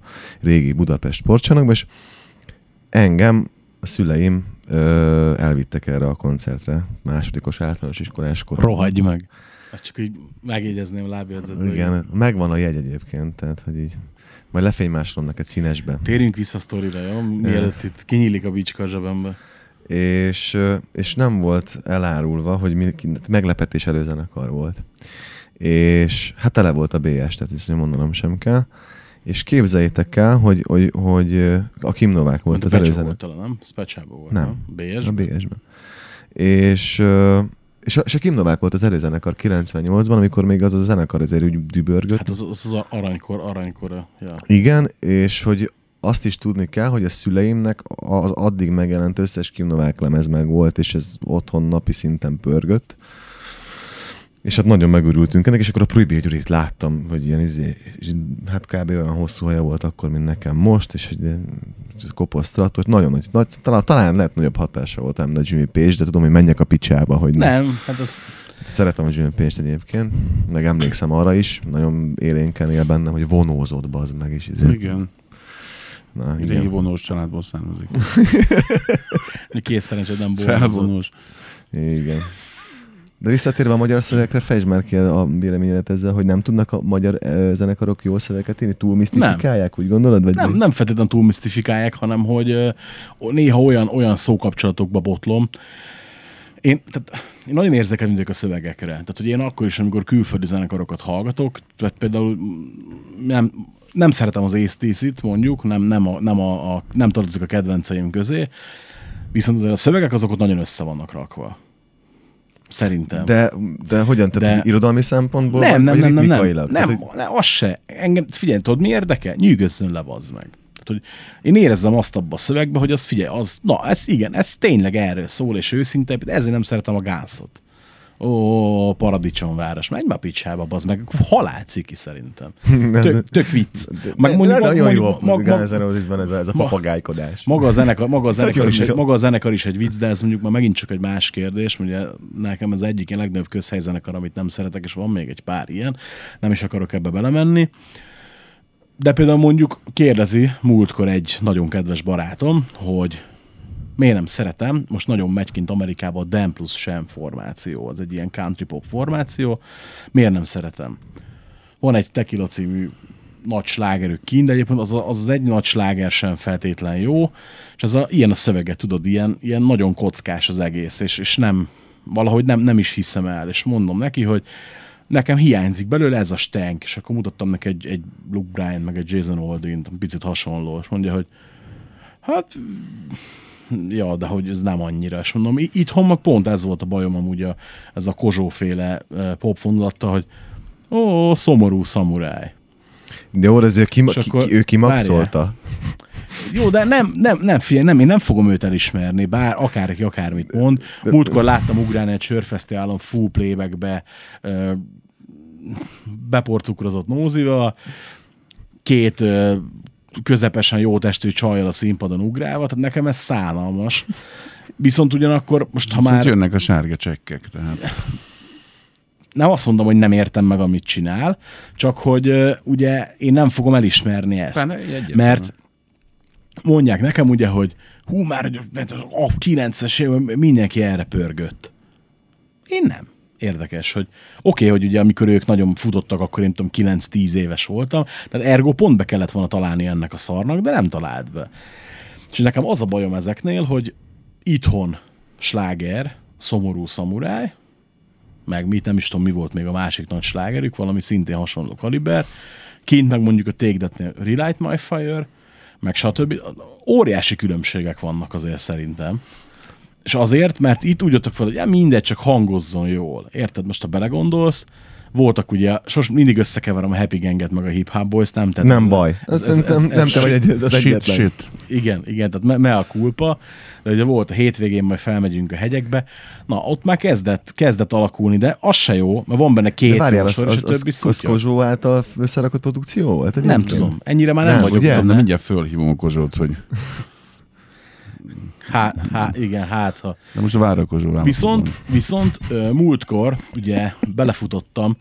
régi Budapest sportcsarnokban, és engem a szüleim ö, elvittek erre a koncertre, másodikos általános iskolás korom. Rohagyj meg. Ezt csak így megjegyezném a lábjegyzetből. Igen, megvan a jegy egyébként, tehát hogy így majd lefénymásolom neked színesbe. Térjünk vissza a sztorira, jó? Mielőtt itt kinyílik a bicska a zsebembe. És, és nem volt elárulva, hogy mi, meglepetés előzenekar volt. És hát tele volt a BS, tehát ezt mondanom sem kell. És képzeljétek el, hogy, hogy, hogy a Kim Novák volt az előzenekar. volt talán, nem? Specsába volt, Nem. nem? BS? A BS-ben. És, és, a, és a Kim Novák volt az előzenekar 98-ban, amikor még az a zenekar azért úgy dübörgött. Hát az, az, az aranykor, aranykora. Ja. Igen, és hogy azt is tudni kell, hogy a szüleimnek az addig megjelent összes Kim Novák lemez meg volt, és ez otthon napi szinten pörgött. És hát nagyon megörültünk ennek, és akkor a Prohibi Gyurit láttam, hogy ilyen izé, és hát kb. olyan hosszú haja volt akkor, mint nekem most, és hogy ilyen koposztrat, hogy nagyon nagy, nagy talán, talán lehet nagyobb hatása volt, nem, de Jimmy Page, de tudom, hogy menjek a picsába, hogy Nem, hát az, Szeretem a Jimmy Page-t egyébként, meg emlékszem arra is, nagyon élénken él bennem, hogy vonózott bazd meg is. Izé. Igen. Na, Régi igen. vonós családból származik. *laughs* kész szerencsé, hogy nem boldozott. Felvonós. igen. De visszatérve a magyar szövegekre, fejtsd már ki a véleményedet ezzel, hogy nem tudnak a magyar zenekarok jó szövegeket írni? Túl misztifikálják, úgy gondolod? Vagy Nem, nem feltétlenül túl misztifikálják, hanem hogy néha olyan, olyan szókapcsolatokba botlom. Én, tehát, én nagyon érzékeny vagyok a szövegekre. Tehát, hogy én akkor is, amikor külföldi zenekarokat hallgatok, tehát például nem, nem szeretem az ACDC-t, mondjuk, nem, nem, a, nem, a, a, nem tartozik a kedvenceim közé, Viszont a szövegek azok ott nagyon össze vannak rakva. Szerintem. De, de hogyan? Tehát De- irodalmi szempontból? nem, vagy- nem, nem, nem, nem, nem, Tehát, hogy- nem, az se. Engem, figyelj, tudod mi érdekel? Nyűgözzön le, bazd meg. Tehát, hogy én érezzem azt abba a szövegbe, hogy az figyelj, az, na, ez igen, ez tényleg erről szól, és őszinte, ezért nem szeretem a gánszot. Ó, paradicsomváros, menj a picsába, bazd meg, halálciki szerintem. *laughs* Tök, tök vicc. Meg mondjuk, nagyon jó mag- Rosesben ez, a- ez a papagájkodás. maga a zenekar, maga a *laughs* zenekar, is egy, maga a zenekar is egy vicc, de ez mondjuk már megint csak egy más kérdés, ugye nekem ez egyik ilyen legnagyobb közhelyzenekar, amit nem szeretek, és van még egy pár ilyen, nem is akarok ebbe belemenni. De például mondjuk kérdezi múltkor egy nagyon kedves barátom, hogy miért nem szeretem, most nagyon megy kint Amerikába a Dan plus Sem formáció, az egy ilyen country pop formáció, miért nem szeretem? Van egy Tequila című nagy slágerük kint, de egyébként az, az, az egy nagy sláger sem feltétlen jó, és ez a, ilyen a szöveget, tudod, ilyen, ilyen nagyon kockás az egész, és, és nem, valahogy nem, nem is hiszem el, és mondom neki, hogy nekem hiányzik belőle ez a stank, és akkor mutattam neki egy, egy Luke Bryan, meg egy Jason Aldean, picit hasonló, és mondja, hogy hát ja, de hogy ez nem annyira. És mondom, i- itthon meg pont ez volt a bajom amúgy a, ez a kozsóféle popfonulatta, hogy ó, szomorú szamuráj. De jó, az ő, kim, ki, akkor ki, ő kimaxolta. Jó, de nem, nem, nem, figyelj, nem, én nem fogom őt elismerni, bár akárki akármit mond. Múltkor láttam ugrálni egy sörfesztiválon full playbackbe, beporcukrozott nózival, két közepesen jó testű csajjal a színpadon ugrálva, tehát nekem ez szánalmas. Viszont ugyanakkor most, ha Viszont már jönnek a sárga csekkek, tehát nem azt mondom, hogy nem értem meg, amit csinál, csak hogy ugye én nem fogom elismerni ezt. Egyetlen. mert mondják nekem ugye, hogy hú, már hogy mert az- a 90-es évben mindenki erre pörgött. Én nem. Érdekes, hogy oké, okay, hogy ugye amikor ők nagyon futottak, akkor én tudom 9-10 éves voltam, tehát ergo pont be kellett volna találni ennek a szarnak, de nem talált be. És nekem az a bajom ezeknél, hogy itthon sláger, szomorú szamuráj, meg mit, nem is tudom, mi volt még a másik nagy slágerük, valami szintén hasonló kaliber. Kint meg mondjuk a That-nél Relight My Fire, meg stb. Óriási különbségek vannak azért szerintem. És azért, mert itt úgy jöttek fel, hogy ja, mindegy, csak hangozzon jól. Érted? Most ha belegondolsz, voltak ugye, sos mindig összekeverem a Happy Ganget meg a Hip Hop Boys, nem? Tehát Nem ez- baj. ez- Ez, ez- szerintem ez- nem te vagy egy, az shit, egyetlen. shit. igen, igen, tehát me, me a kulpa, de ugye volt a hétvégén, majd felmegyünk a hegyekbe, na ott már kezdett, kezdett alakulni, de az se jó, mert van benne két várjál, az, sor, és az, a az, többi az szutya. Kozsó által összerakott produkció volt? Nem tudom, ennyire már nem, Nem, vagyok ugye? De mindjárt fölhívom a kozsót, hogy Há, há, igen, hát ha. de most a várakozó Viszont, viszont múltkor ugye belefutottam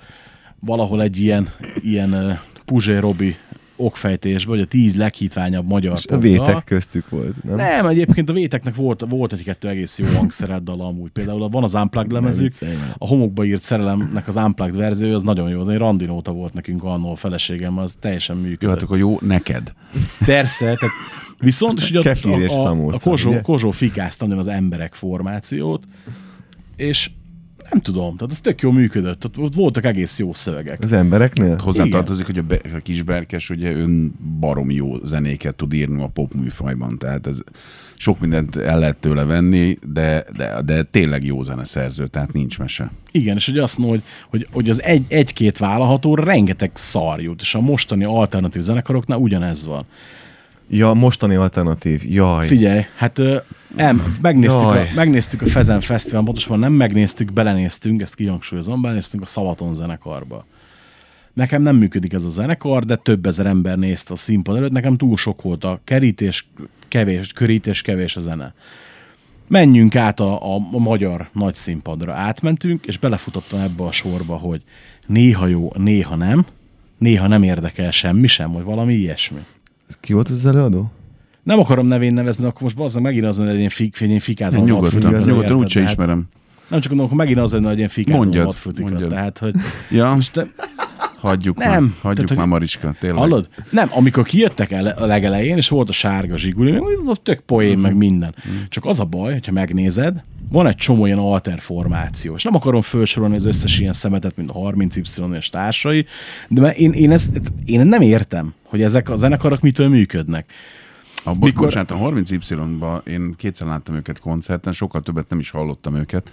valahol egy ilyen, ilyen Puzsé Robi okfejtésbe, hogy a tíz leghitványabb magyar És a vétek köztük volt, nem? Nem, egyébként a véteknek volt, volt egy-kettő egész jó hangszerelt dal amúgy. Például van az Unplugged lemezük, a homokba írt szerelemnek az Unplugged verzió, az nagyon jó. Egy randinóta volt nekünk annól a feleségem, az teljesen Jó, hát működött. akkor jó neked. Persze, tehát viszont és ugye a, a, a, a Kozsó, ugye? Kozsó fikázta az emberek formációt, és nem tudom, tehát ez tök jól működött. Tehát ott voltak egész jó szövegek. Az embereknél? Hozzátartozik, hogy a, be, a kisberkes ugye ön barom jó zenéket tud írni a pop műfajban, tehát ez sok mindent el lehet tőle venni, de, de, de tényleg jó zeneszerző, tehát nincs mese. Igen, és hogy azt mondom, hogy, hogy, hogy az egy, egy-két vállalható rengeteg szar jut, és a mostani alternatív zenekaroknál ugyanez van. Ja, mostani alternatív. Jaj. Figyelj, hát ö, em, megnéztük, a, Jaj. megnéztük a Fezen Fesztivál, pontosabban nem megnéztük, belenéztünk, ezt kihangsúlyozom, belenéztünk a Szavaton zenekarba. Nekem nem működik ez a zenekar, de több ezer ember nézte a színpad előtt, nekem túl sok volt a kerítés, kevés, körítés, kevés a zene. Menjünk át a, a, a magyar nagy színpadra. Átmentünk, és belefutottam ebbe a sorba, hogy néha jó, néha nem, néha nem érdekel semmi sem, vagy valami ilyesmi. Ki volt az előadó? Nem akarom nevén nevezni, akkor most bazzag megint az lenne, hogy én, fik, én fikázom. Én nyugodtan, nyugodtan úgyse ismerem. Nem csak gondolom, akkor megint az lenne, hogy én fikázom Mondjad, a mondjad. Tehát, hogy Ja, most te, hagyjuk Nem. már, hagyjuk Tehát, már Mariska, tényleg. hallod? Nem, amikor kijöttek el a legelején, és volt a sárga zsiguli, meg tök poén, Mhm. meg minden. Csak az a baj, hogyha megnézed, van egy csomó ilyen alter formáció, és nem akarom felsorolni az összes ilyen szemetet, mint a 30Y és társai, de én, én, ezt, én nem értem, hogy ezek a zenekarok mitől működnek. A, bo- Mikor- Bocsánat, a 30Y-ban én kétszer láttam őket koncerten, sokkal többet nem is hallottam őket.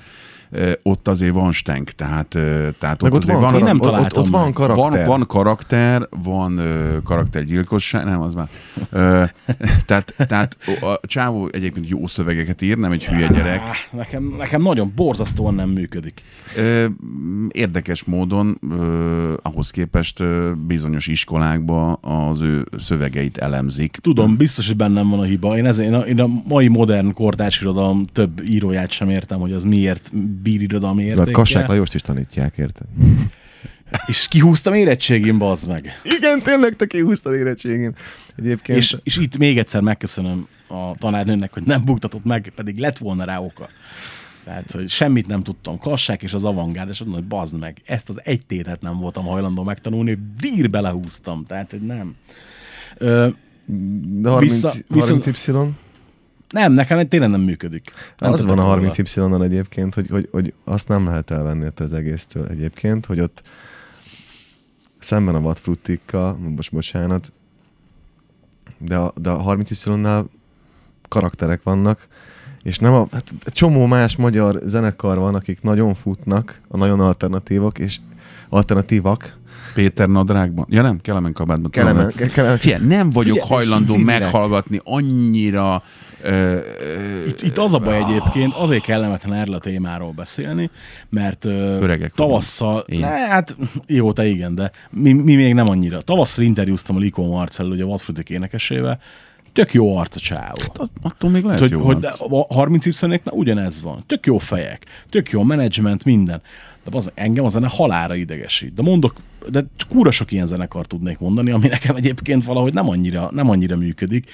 Ott azért van stenk, tehát, tehát Meg ott, ott azért van, van, karak- ott, ott, van karakter. van, van karakter, van karaktergyilkosság, nem, az már. *laughs* Tehát, tehát a csávó egyébként jó szövegeket ír, nem egy hülye gyerek. Nekem, nekem nagyon borzasztóan nem működik. Érdekes módon ahhoz képest bizonyos iskolákban az ő szövegeit elemzik. Tudom, biztos, hogy bennem van a hiba. Én, ezért, én, a, én a mai modern kortárs irodalom több íróját sem értem, hogy az miért bír irodalmi Hát értékkel. Kassák Lajost is tanítják, érted? *laughs* És kihúztam érettségim, bazd meg. Igen, tényleg te kihúztad érettségén. Egyébként... És, és itt még egyszer megköszönöm a tanárnőnek, hogy nem buktatott meg, pedig lett volna rá oka. Tehát, hogy semmit nem tudtam. Kassák és az avantgárd, és mondom, hogy bazd meg, ezt az egy tétet nem voltam hajlandó megtanulni, dír belehúztam. Tehát, hogy nem. Ö, De 30, vissza- viszont- 30Y? Nem, nekem tényleg nem működik. Nem Az van a róla. 30Y-on egyébként, hogy, hogy, hogy azt nem lehet elvenni ettől az egésztől egyébként, hogy ott szemben a vadfruttikkal, most bocsánat, de a, de a 30Y-nál karakterek vannak, és nem a, hát csomó más magyar zenekar van, akik nagyon futnak, a nagyon alternatívok, és alternatívak. Péter Nadrágban. Ja nem, Kelemen kabátban. Kelemen, kelemen, Figyelj, nem vagyok Figyelj, hajlandó meghallgatni annyira... Ö, ö, Itt, itt az a baj egyébként, azért kellemetlen erről a témáról beszélni, mert Öregek tavasszal, ne, hát jó, te igen, de mi, mi még nem annyira. Tavasszal interjúztam a Likó Marcell, ugye a Vadfrütök énekesével, tök jó arc a csávó. az, attól még lehet hogy, jó hogy arc. a 30 y ugyanez van. Tök jó fejek, tök jó menedzsment, minden. De az, engem a zene halára idegesít. De mondok, de kúra sok ilyen zenekar tudnék mondani, ami nekem egyébként valahogy nem annyira, nem annyira működik.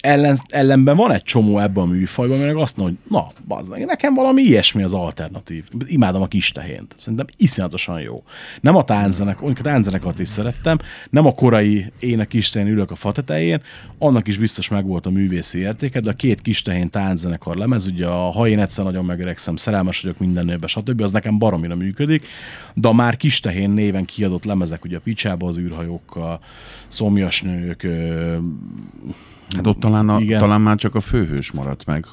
Ellen, ellenben van egy csomó ebben a műfajban, meg azt mondja, hogy na, bazd meg, nekem valami ilyesmi az alternatív. Imádom a kis tehént. Szerintem iszonyatosan jó. Nem a tánczenek, mondjuk a tánczenekart is szerettem, nem a korai én a kis ülök a fa tetején, annak is biztos megvolt a művészi értéke, de a két kis tehén tánczenekar lemez, ugye a ha én egyszer nagyon megöregszem, szerelmes vagyok minden nőbe, stb. az nekem baromira működik, de a már kis tehén néven kiadott lemezek, ugye a Picsába az űrhajókkal, szomjas nők, Hát ott talán, a, Igen. talán már csak a főhős maradt meg.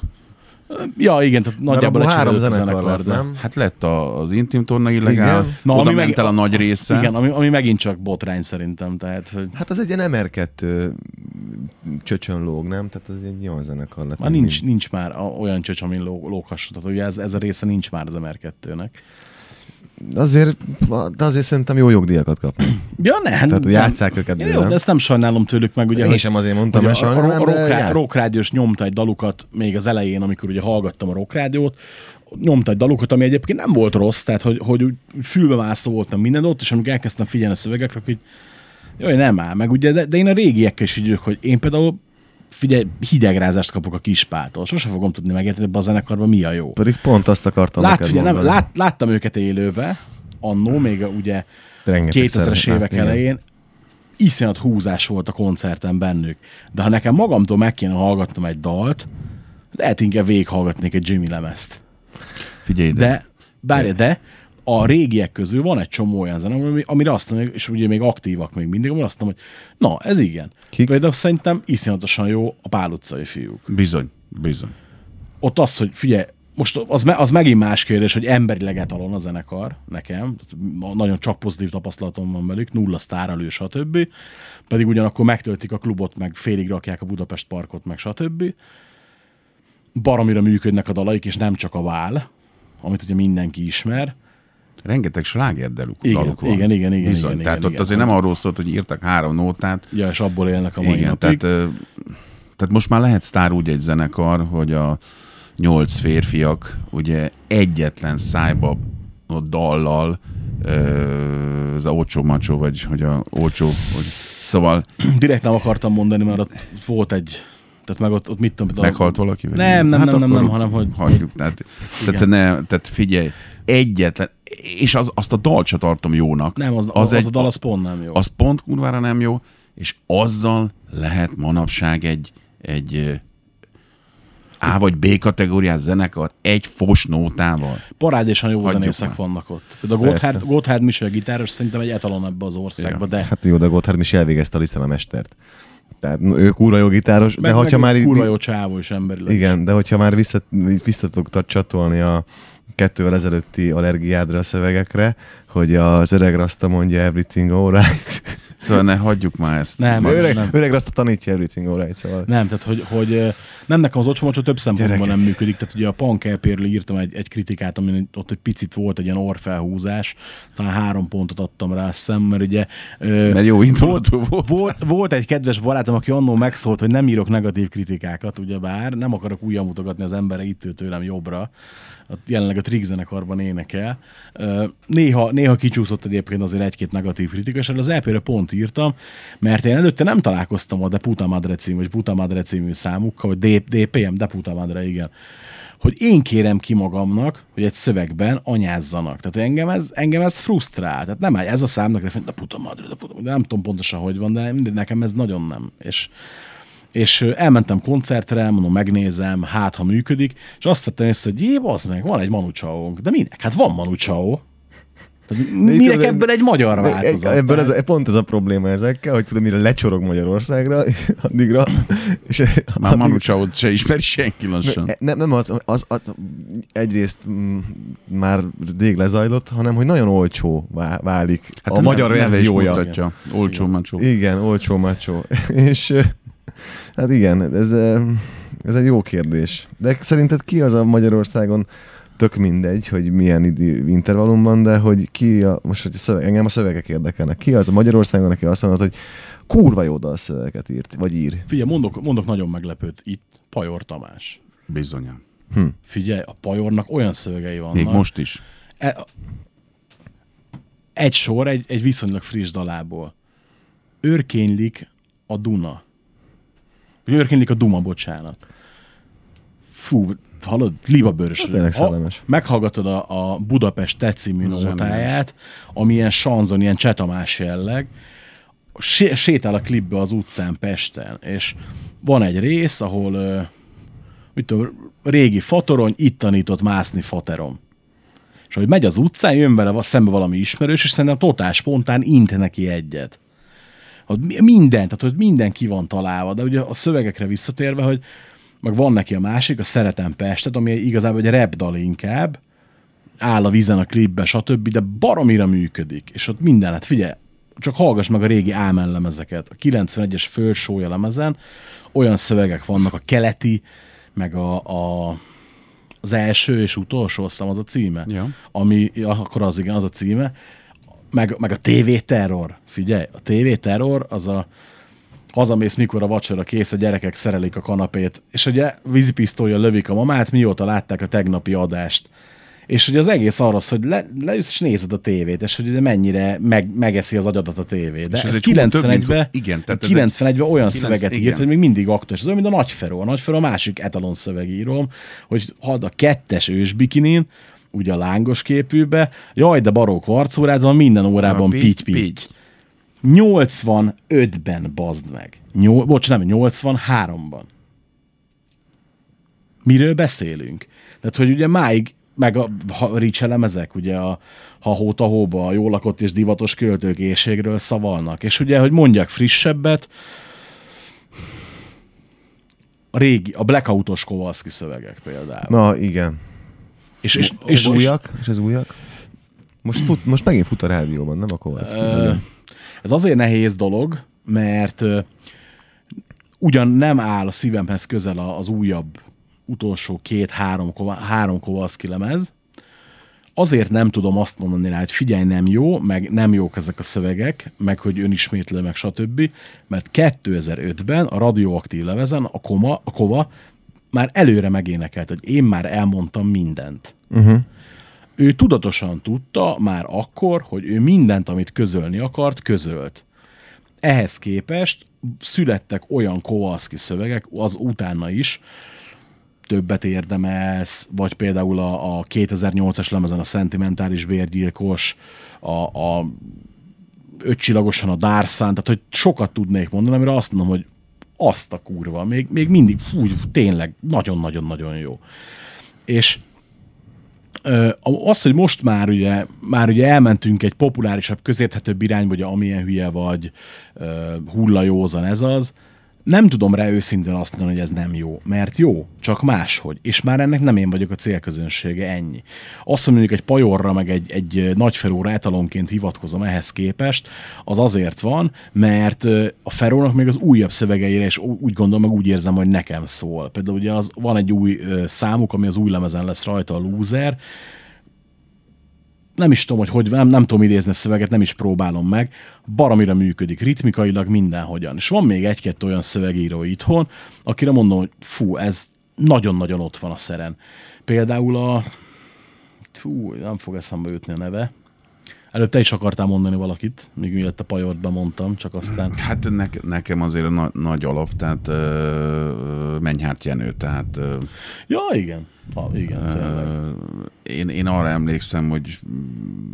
Ja, igen, tehát nagyjából abból három zenekar lett, nem? Hát lett a, az intim torna illegál, Igen. Na, oda ami ment meg- el a nagy része. Igen, ami, ami megint csak botrány szerintem, tehát hogy Hát az egy ilyen MR2 csöcsön lóg, nem? Tehát az egy olyan zenekar lett. már nincs, nincs már olyan csöcs, amin ló, lóghasson. Tehát ugye ez, ez a része nincs már az MR2-nek. Azért, de azért szerintem jó jogdíjakat kapnak. Ja, ne, hát Tehát, nem. játsszák őket Ja, jó, de ezt nem sajnálom tőlük meg, ugye, Én hogy, sem azért mondtam, hogy a, a, a, de rock, jár. rock rádiós nyomta egy dalukat még az elején, amikor ugye hallgattam a rock rádiót, nyomta egy dalukat, ami egyébként nem volt rossz, tehát hogy, hogy úgy fülbemászó voltam minden ott, és amikor elkezdtem figyelni a szövegekre, hogy jaj, nem áll meg, ugye, de, de én a régiekkel is így hogy én például figyelj, hidegrázást kapok a kispától. Sose fogom tudni megérteni, hogy a zenekarban mi a jó. Pedig pont azt akartam Lát, neked figyelj, nem, lát, láttam őket élőbe, annó, még ugye Rengetegszer 2000-es évek igen. elején, iszonyat húzás volt a koncerten bennük. De ha nekem magamtól meg kéne hallgatnom egy dalt, lehet inkább végighallgatnék egy Jimmy lemezt. Figyelj ide. De, bárja, de a régiek közül van egy csomó olyan zene, ami- amire azt mondja, és ugye még aktívak még mindig, amire azt mondom, hogy na, ez igen. Kik? Például szerintem iszonyatosan jó a Pál utcai fiúk. Bizony, bizony. ott az, hogy figyelj, most az, az megint más kérdés, hogy emberileg etalon a zenekar nekem, nagyon csak pozitív tapasztalatom van velük, nulla sztárelő, stb. Pedig ugyanakkor megtöltik a klubot, meg félig rakják a Budapest parkot, meg stb. Baromira működnek a dalaik, és nem csak a vál, amit ugye mindenki ismer. Rengeteg sláger daluk, Igen, daluk van. igen, igen, igen, Bizony. igen, tehát igen, ott igen. azért nem arról szólt, hogy írtak három nótát. Ja, és abból élnek a mai Igen, napig. tehát, tehát most már lehet sztár úgy egy zenekar, hogy a nyolc férfiak ugye egyetlen szájba a dallal az a olcsó macsó, vagy hogy a olcsó, hogy, szóval Direkt nem akartam mondani, mert ott volt egy, tehát meg ott, ott mit tudom, meghalt valaki? vagy Nem, nem, nem, nem, nem, ott hanem hogy- Hagyjuk, tehát, tehát, ne, tehát figyelj, egyetlen, és az, azt a dalt se tartom jónak. Nem, az, az, az egy, a dal az pont nem jó. az pont kurvára nem jó, és azzal lehet manapság egy, egy A vagy B kategóriás zenekar egy fos nótával. Parádésan jó Hagyjuk zenészek már. vannak ott. Például a Gotthard. Gotthard Michel gitáros szerintem egy etalon ebbe az országba, Ja. de Hát jó, de Gotthard is elvégezte a Liszt a mestert. Tehát ő kurva jó gitáros, Meg, de hogyha meg már kurva jó csávó is emberileg. Igen, de hogyha már vissza, vissza csatolni a kettővel ezelőtti allergiádra a szövegekre, hogy az öreg Rasta mondja everything alright. *laughs* Szóval ne hagyjuk már ezt. Nem, Majd- öreg, nem. öreg Rasta tanítja everything alright, szóval. Nem, tehát hogy, hogy nem nekem az ocsomacsó több szempontból Gyerekek. nem működik. Tehát ugye a Punk EP-ről írtam egy, egy kritikát, amin ott egy picit volt egy ilyen orfelhúzás, talán három pontot adtam rá szem, mert ugye Mert jó indulatú volt. volt, volt egy kedves barátom, aki annól megszólt, hogy nem írok negatív kritikákat, ugyebár nem akarok újra mutogatni az embere itt tőlem jobbra, a, jelenleg a Trick zenekarban énekel. Néha, néha kicsúszott egyébként azért egy-két negatív kritika, és az EP-re pont írtam, mert én előtte nem találkoztam a De Puta Madre című, vagy Puta Madre című számukkal, vagy DPM, De Puta Madre, igen hogy én kérem ki magamnak, hogy egy szövegben anyázzanak. Tehát engem ez, engem ez frusztrál. Tehát nem ez a számnak de puta madre, de puta madre. Nem tudom pontosan, hogy van, de nekem ez nagyon nem. És, és elmentem koncertre, mondom, megnézem, hát ha működik, és azt vettem észre, hogy jé, az meg, van egy Manu Chao-nk. De minek? Hát van Manu Chao. Minek ebből egy magyar változat? Ebből ez, pont ez a probléma ezekkel, hogy tudom, mire lecsorog Magyarországra, addigra, és Már addig- Manu Chao-t se ismeri senki lassan. nem, nem az, az, az, egyrészt mm, már rég lezajlott, hanem hogy nagyon olcsó vá- válik hát a a magyar verziója. Olcsó macsó. Igen, olcsó macsó. *laughs* És hát igen, ez, ö, ez egy jó kérdés. De szerinted ki az a Magyarországon, tök mindegy, hogy milyen idő intervallumban, de hogy ki a, most hogy a szöveg, engem a szövegek érdekelnek. Ki az a Magyarországon, aki azt mondod, hogy kurva jó dalszövegeket írt, vagy ír. Figyelj, mondok, mondok nagyon meglepőt itt. Pajor Tamás. Bizonyám. Figyelj, a Pajornak olyan szövegei vannak. Még most is. E- egy sor, egy, egy viszonylag friss dalából. Őrkénylik a Duna. Őrkénylik a Duma, bocsánat. Fú, hallod, libabőrös. Hát tényleg szellemes. meghallgatod a, a Budapest Te című Az nótáját, ami ilyen sanzon, ilyen csetamás jelleg, sé- sétál a klipbe az utcán Pesten, és van egy rész, ahol mit tudom, régi fatorony, itt tanított mászni faterom. És hogy megy az utcán, jön vele szembe valami ismerős, és szerintem totál spontán int neki egyet. Mi- minden, tehát hogy minden ki van találva, de ugye a szövegekre visszatérve, hogy meg van neki a másik, a Szeretem Pestet, ami igazából egy rap dal inkább, áll a vízen a klipben, stb., de baromira működik. És ott minden, hát figyelj, csak hallgass meg a régi Ámen lemezeket. A 91-es fölsója lemezen olyan szövegek vannak, a keleti, meg a, a az első és utolsó, azt hiszem az a címe. Ja. Ami, akkor az igen, az a címe. Meg, meg a TV terror. Figyelj, a TV terror az a hazamész, mikor a vacsora kész, a gyerekek szerelik a kanapét, és ugye vízipisztolya lövik a mamát, mióta látták a tegnapi adást. És ugye az egész arra hogy le, leülsz és nézed a tévét, és hogy ugye mennyire meg, megeszi az agyadat a tévé. De És ez ez egy csomó több, mint- 91-ben, igen, tehát ez egy- 91-ben olyan 9 szöveget igen. írt, hogy még mindig aktuális. Ez olyan, mint a Nagyferó. A Nagyferó a másik etalon szövegírom, hogy hadd a kettes ősbikinin, ugye a lángos képűbe, jaj, de barók arcórázban minden órában Ja, pitty pitty, pitty 85-ben bazd meg. Nyol, bocs, nem, 83-ban. Miről beszélünk? Tehát, hogy ugye máig, meg a ha, Rich elemezek, ugye a ha hóta hóba, a jól lakott és divatos költők éjségről szavalnak. És ugye, hogy mondjak frissebbet, a régi, a Blackoutos Kowalski szövegek például. Na, igen. És, és, És, és, újak? És ez újak? Most, fut, most megint fut a rádióban, nem a Kovalszki. Ö, Ez azért nehéz dolog, mert ugyan nem áll a szívemhez közel az újabb utolsó két-három három Kowalski lemez, azért nem tudom azt mondani rá, hogy figyelj, nem jó, meg nem jók ezek a szövegek, meg hogy önismétlő, meg stb., mert 2005-ben a radioaktív levezen a, koma, a Kova már előre megénekelt, hogy én már elmondtam mindent. Uh-huh. Ő tudatosan tudta már akkor, hogy ő mindent, amit közölni akart, közölt. Ehhez képest születtek olyan Kowalski szövegek, az utána is, többet érdemelsz, vagy például a, a 2008-as lemezen a Szentimentális Bérgyilkos, a, a ötcsillagosan a Dárszán, tehát hogy sokat tudnék mondani, amire azt mondom, hogy azt a kurva, még, még mindig, fú, tényleg nagyon-nagyon-nagyon jó. És az, hogy most már ugye, már ugye elmentünk egy populárisabb, közérthetőbb irányba, hogy amilyen hülye vagy, ö, hullajózan ez az, nem tudom rá őszintén azt mondani, hogy ez nem jó, mert jó, csak máshogy. És már ennek nem én vagyok a célközönsége, ennyi. Azt mondjuk egy pajorra, meg egy, egy nagyferó rátalonként hivatkozom ehhez képest, az azért van, mert a ferónak még az újabb szövegeire, és úgy gondolom, meg úgy érzem, hogy nekem szól. Például ugye az, van egy új számuk, ami az új lemezen lesz rajta, a Loser, nem is tudom, hogy hogy, nem, nem tudom idézni a szöveget, nem is próbálom meg, baromira működik, ritmikailag mindenhogyan. És van még egy-kettő olyan szövegíró itthon, akire mondom, hogy fú, ez nagyon-nagyon ott van a szeren. Például a... Fú, nem fog eszembe jutni a neve. Előtte te is akartál mondani valakit, míg mielőtt a pajort bemondtam, csak aztán... Hát ne, nekem azért a na, nagy alap, tehát ö, Mennyhárt Jenő, tehát ö, Ja, igen. Ha, igen, tényleg. ö, én, én arra emlékszem, hogy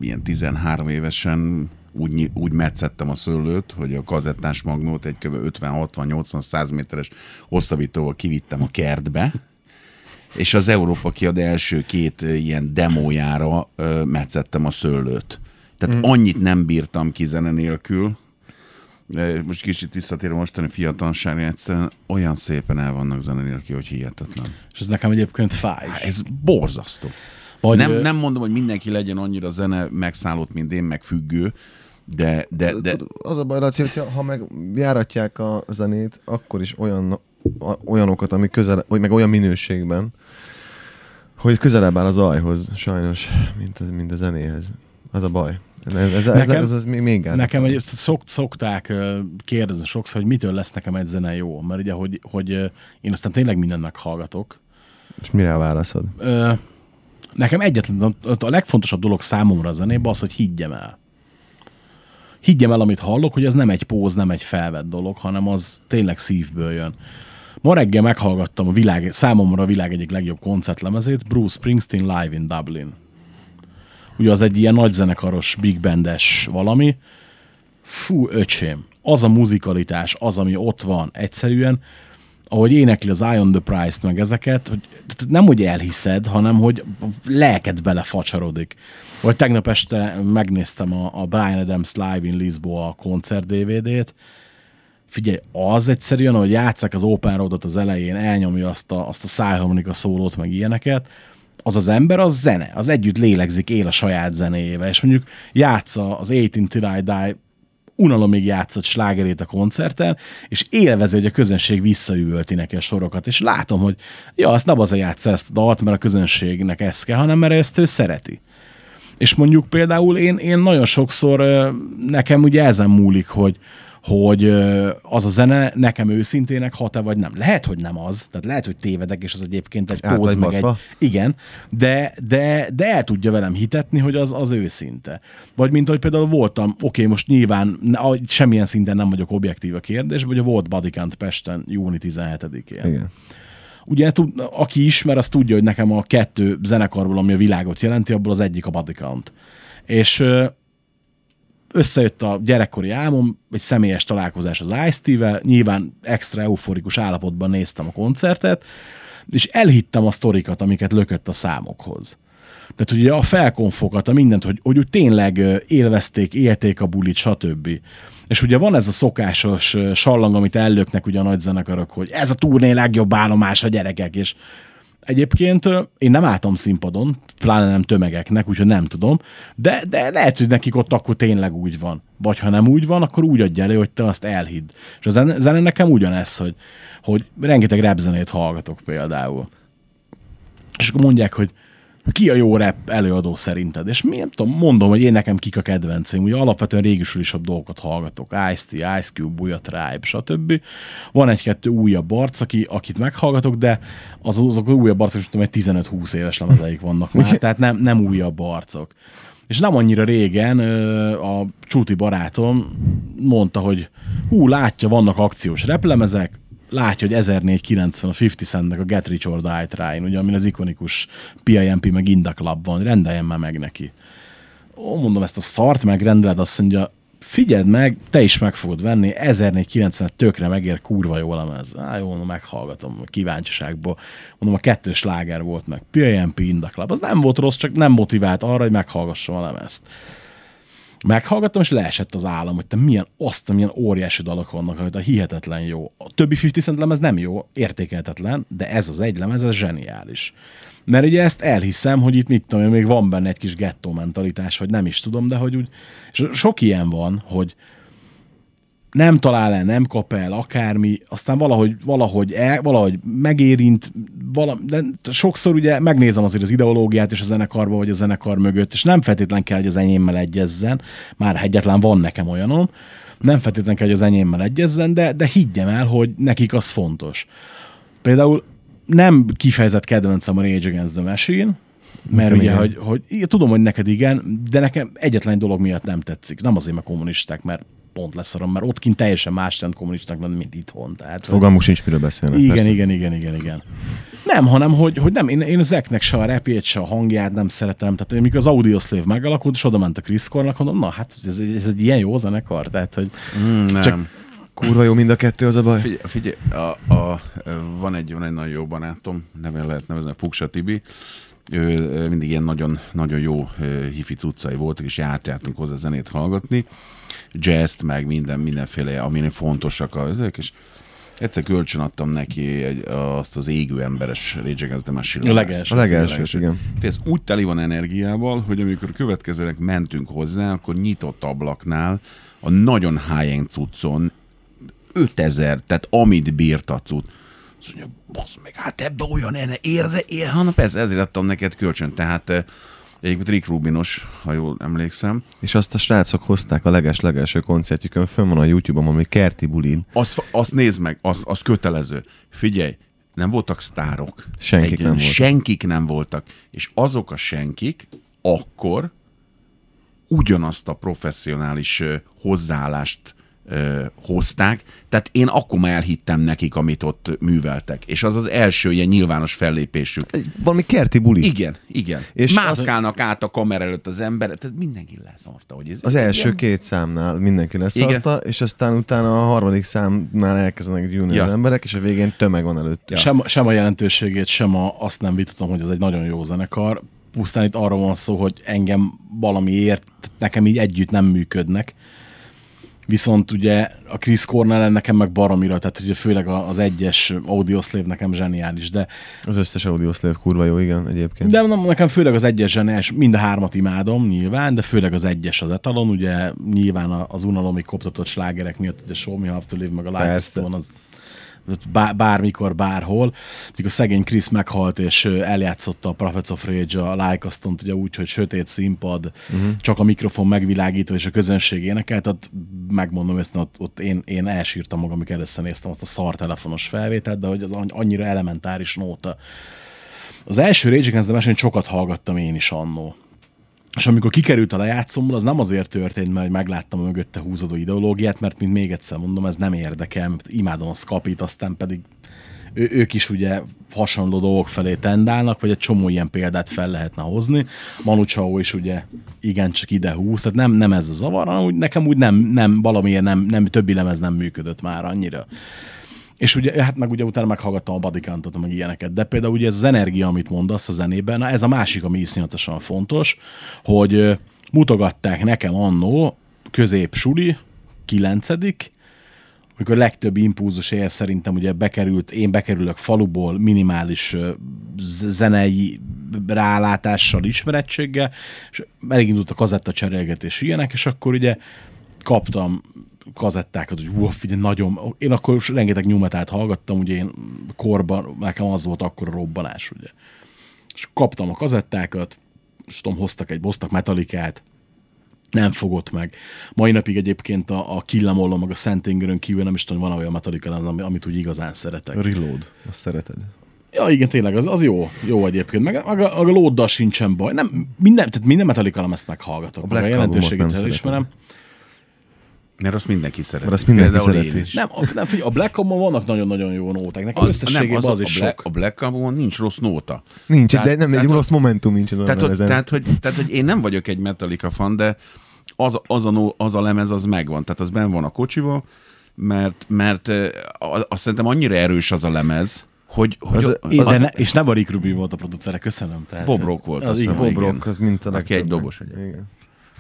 ilyen 13 évesen úgy, úgy metszettem a szőlőt, hogy a kazettás magnót egy kb. 50-60-80-100 méteres hosszabbítóval kivittem a kertbe, és az Európa kiad első két ilyen demójára metszettem a szőlőt. Tehát mm. annyit nem bírtam ki zene nélkül. Most kicsit visszatérve mostani fiatalságra, egyszerűen olyan szépen el vannak zene nélkül, hogy hihetetlen. És ez nekem egyébként fáj. Há, Ez borzasztó. Vagy, nem, ö, nem mondom, hogy mindenki legyen annyira zene megszállott, mint én, meg függő, de, de, de Az a baj, Laci, hogyha ha meg járatják a zenét, akkor is olyan, olyanokat, ami közel, vagy meg olyan minőségben, hogy közelebb áll az ajhoz, sajnos, mint, az, mint a zenéhez. Az a baj. Ez, ez, ez, Nekem- ez, ez, ez még, gáz. Nekem egy, szok, szokták kérdezni sokszor, hogy mitől lesz nekem egy zene jó. Mert ugye, hogy, hogy én aztán tényleg mindent meghallgatok. És mire a válaszod? Ö, nekem egyetlen, a legfontosabb dolog számomra a zenében az, hogy higgyem el. Higgyem el, amit hallok, hogy ez nem egy póz, nem egy felvett dolog, hanem az tényleg szívből jön. Ma reggel meghallgattam a világ, számomra a világ egyik legjobb koncertlemezét, Bruce Springsteen Live in Dublin. Ugye az egy ilyen nagyzenekaros, big bandes valami. Fú, öcsém, az a muzikalitás, az, ami ott van, egyszerűen, ahogy énekli az Eye on the Price-t, meg ezeket, hogy nem hogy elhiszed, hanem hogy lelked belefacsarodik. Vagy tegnap este megnéztem a, a Brian Adams Live in Lisboa koncert DVD-t, figyelj, az egyszerűen, hogy játszák az Open Roadot az elején, elnyomja azt a, azt a szájharmonika szólót, meg ilyeneket, az az ember, az zene, az együtt lélegzik, él a saját zenéjével, és mondjuk játsza az 18 Till I Die unalomig játszott slágerét a koncerten, és élvezi, hogy a közönség visszaüvölti neki a sorokat, és látom, hogy ja, azt nem azért játsza ezt a dalt, mert a közönségnek ez kell, hanem mert ezt ő szereti. És mondjuk például én, én nagyon sokszor nekem ugye ezen múlik, hogy, hogy az a zene nekem őszintének hat-e vagy nem. Lehet, hogy nem az, tehát lehet, hogy tévedek, és az egyébként egy Át póz, meg egy, baszva. igen, de, de, de el tudja velem hitetni, hogy az, az őszinte. Vagy mint hogy például voltam, oké, most nyilván semmilyen szinten nem vagyok objektív a kérdés, a volt Bodycount Pesten júni 17-én. Igen. Ugye, aki ismer, az tudja, hogy nekem a kettő zenekarból, ami a világot jelenti, abból az egyik a Bodycount. És összejött a gyerekkori álmom, egy személyes találkozás az Ice-T-vel, nyilván extra euforikus állapotban néztem a koncertet, és elhittem a sztorikat, amiket lökött a számokhoz. Tehát ugye a felkonfokat, a mindent, hogy, hogy úgy tényleg élvezték, élték a bulit, stb. És ugye van ez a szokásos sallang, amit ellöknek ugye a nagy zenekarok, hogy ez a turné legjobb állomás a gyerekek, és Egyébként én nem álltam színpadon, pláne nem tömegeknek, úgyhogy nem tudom, de, de lehet, hogy nekik ott akkor tényleg úgy van. Vagy ha nem úgy van, akkor úgy adja elő, hogy te azt elhidd. És a zene, zene nekem ugyanez, hogy, hogy rengeteg rapzenét hallgatok például. És akkor mondják, hogy ki a jó rap előadó szerinted? És mi nem tudom, mondom, hogy én nekem kik a kedvencém. Ugye alapvetően régisülisabb dolgokat hallgatok. Ice-T, Ice Cube, Buja Tribe, stb. Van egy-kettő újabb arc, aki, akit meghallgatok, de az, azok az újabb arcok, is tudom, egy 15-20 éves lemezeik vannak már, *laughs* tehát nem, nem újabb arcok. És nem annyira régen a Csúti barátom mondta, hogy hú, látja, vannak akciós replemezek, látja, hogy 1490 a 50 Centnek a Get Rich or Die Trying, ugye, amin az ikonikus PIMP meg Inda Club van, rendeljen már meg neki. Ó, mondom, ezt a szart megrendeled, azt mondja, figyeld meg, te is meg fogod venni, 1490 tökre megér, kurva jó lemez. Á, jó, mondom, meghallgatom kíváncsiságból. Mondom, a kettős láger volt meg, PIMP, Inda Club. Az nem volt rossz, csak nem motivált arra, hogy meghallgassam a lemezt. Meghallgattam, és leesett az állam, hogy te milyen, azt, milyen óriási dalok vannak, amit a hihetetlen jó. A többi 50 Cent lemez nem jó, értékelhetetlen, de ez az egy lemez, ez zseniális. Mert ugye ezt elhiszem, hogy itt mit tudom, még van benne egy kis gettó mentalitás, vagy nem is tudom, de hogy úgy, és sok ilyen van, hogy, nem talál el, nem kap el, akármi, aztán valahogy, valahogy, el, valahogy megérint, vala, de sokszor ugye megnézem azért az ideológiát és a zenekarba, vagy a zenekar mögött, és nem feltétlen kell, hogy az enyémmel egyezzen, már egyetlen van nekem olyanom, nem feltétlen kell, hogy az enyémmel egyezzen, de, de higgyem el, hogy nekik az fontos. Például nem kifejezett kedvencem a Rage Against the Machine, mert Nekem ugye, igen. hogy, hogy tudom, hogy neked igen, de nekem egyetlen dolog miatt nem tetszik. Nem azért, mert kommunisták, mert pont leszarom, mert ott kint teljesen más jelent kommunisták, lenni, mint itthon. Tehát, hogy- Fogalmuk sincs, miről beszélnek. igen, persze. igen, igen, igen, igen. Nem, hanem, hogy, hogy nem, én, én az Eknek se a repjét, se a hangját nem szeretem. Tehát amikor az Audioslave megalakult, és oda ment a Chris Cornak, mondom, na hát ez, egy- ez egy ilyen jó zenekar, tehát hogy Mm, nem. Csak- Kurva jó mind a kettő, az a baj. Figyelj, figyelj a, a, van, egy, van egy nagyon jó barátom, neve lehet nevezni, a Puksa Tibi. Ő mindig ilyen nagyon, nagyon jó hifi cuccai voltak, és járt, jártunk hozzá zenét hallgatni, jazz meg minden, mindenféle, amin fontosak a ezek, és egyszer kölcsön adtam neki egy, azt az égő emberes Rage Against the Machine A legelső. A legelsőt, igen. Ez úgy teli van energiával, hogy amikor a következőnek mentünk hozzá, akkor nyitott ablaknál a nagyon high-end cuccon 5000, tehát amit bírt a cucc. Azt mondja, basz meg, hát ebbe olyan ene, érze, ér, ha, na persze, ezért adtam neked kölcsön. Tehát eh, egyébként Rick Rubinos, ha jól emlékszem. És azt a srácok hozták a leges-legelső koncertjükön, fönn van a YouTube-on, ami Kerti Bulin. Azt, azt nézd meg, az, az kötelező. Figyelj, nem voltak sztárok. Senkik nem voltak. Senkik nem voltak. És azok a senkik akkor ugyanazt a professzionális hozzáállást ö, hozták, tehát én akkor már elhittem nekik, amit ott műveltek. És az az első ilyen nyilvános fellépésük. Valami Kerti Buli. Igen, igen. És Mászkálnak át a kamera előtt az ember, tehát mindenki leszarta, hogy ez Az első ilyen- két számnál mindenki leszarta, és aztán utána a harmadik számnál elkezdenek gyűlni Ja. az emberek, és a végén tömeg van előtt. Ja. sem, sem a jelentőségét, sem a, azt nem vitatom, hogy ez egy nagyon jó zenekar. Pusztán itt arról van szó, hogy engem valamiért, nekem így együtt nem működnek. Viszont ugye a Chris Cornell nekem meg baromira, tehát ugye főleg az egyes Audioslave nekem zseniális, de Az összes Audioslave kurva jó, igen, egyébként. De nem, nekem főleg az egyes zseniális, mind a hármat imádom nyilván, de főleg az egyes az etalon, ugye nyilván az unalomig koptatott slágerek miatt, ugye Show Me How to Live, meg a Life az bármikor, bárhol. Mikor szegény Chris meghalt, és eljátszotta a Prophets of Rage a Like Aston-t, ugye úgy, hogy sötét színpad, uh-huh. csak a mikrofon megvilágító, és a közönség énekelt, ott megmondom ezt, ott, ott én, én elsírtam magam, amikor először néztem azt a szar telefonos felvételt, de hogy az anny- annyira elementáris nóta. Az első Rage Against the Machine sokat hallgattam én is annó. És amikor kikerült a lejátszomból, az nem azért történt, mert megláttam a mögötte húzódó ideológiát, mert mint még egyszer mondom, ez nem érdekel, mert imádom a skapit, aztán pedig ő, ők is ugye hasonló dolgok felé tendálnak, vagy egy csomó ilyen példát fel lehetne hozni. Manu Chao is ugye igencsak ide húz, tehát nem, nem ez a zavar, hanem úgy, nekem úgy nem, nem valamiért nem, nem, többi lemez nem működött már annyira. És ugye, hát meg ugye utána meghallgattam a Badikantot, meg ilyeneket. De például ugye ez az energia, amit mondasz a zenében, na ez a másik, ami iszonyatosan fontos, hogy mutogatták nekem annó közép suli, kilencedik, amikor legtöbb impulzus ér szerintem ugye bekerült, én bekerülök faluból minimális zenei rálátással, ismerettséggel, és elindult a kazetta cserélgetés ilyenek, és akkor ugye kaptam kazettákat, hogy hú, figyelj, nagyon, én akkor rengeteg nyumetát hallgattam, ugye én korban, nekem az volt akkor a robbanás, ugye. És kaptam a kazettákat, és tudom, hoztak egy, hoztak metalikát, nem fogott meg. Mai napig egyébként a, a Killamollon, meg a Szent Ingerön kívül nem is tudom, van olyan metalika, ami- amit úgy igazán szeretek. Reload, azt szereted. Ja, igen, tényleg, az, az jó, jó egyébként. Meg, meg a, a lóddal sincsen baj. Nem, minden, tehát minden Metallica lemezt meghallgatok. A a Black Albumot jelentőségét nem elismerem. Mert azt mindenki szereti. Mert azt mindenki Például szereti. is. Nem, a, nem figyelj, a Black Albumon vannak nagyon-nagyon jó nóták. Nekem Az, összességében nem, az, az, az, a, is Black, sok. a Black Albumon nincs rossz nóta. Nincs, Tehát- de nem egy tehát- rossz momentum nincs azon Tehát, a lemezen. tehát, hogy, tehát, hogy én nem vagyok egy Metallica fan, de az, az, a, az a lemez az megvan. Tehát az benn van a kocsiba, mert, mert eh, az, azt szerintem annyira erős az a lemez, hogy, hogy Az- az, És, az, de ne, és nem a Rick Rubin volt a producere, köszönöm. Tehát, Bob Rock volt, Az azt igen. Bob. Rock, az mint a Aki egy dobos, ugye. Igen.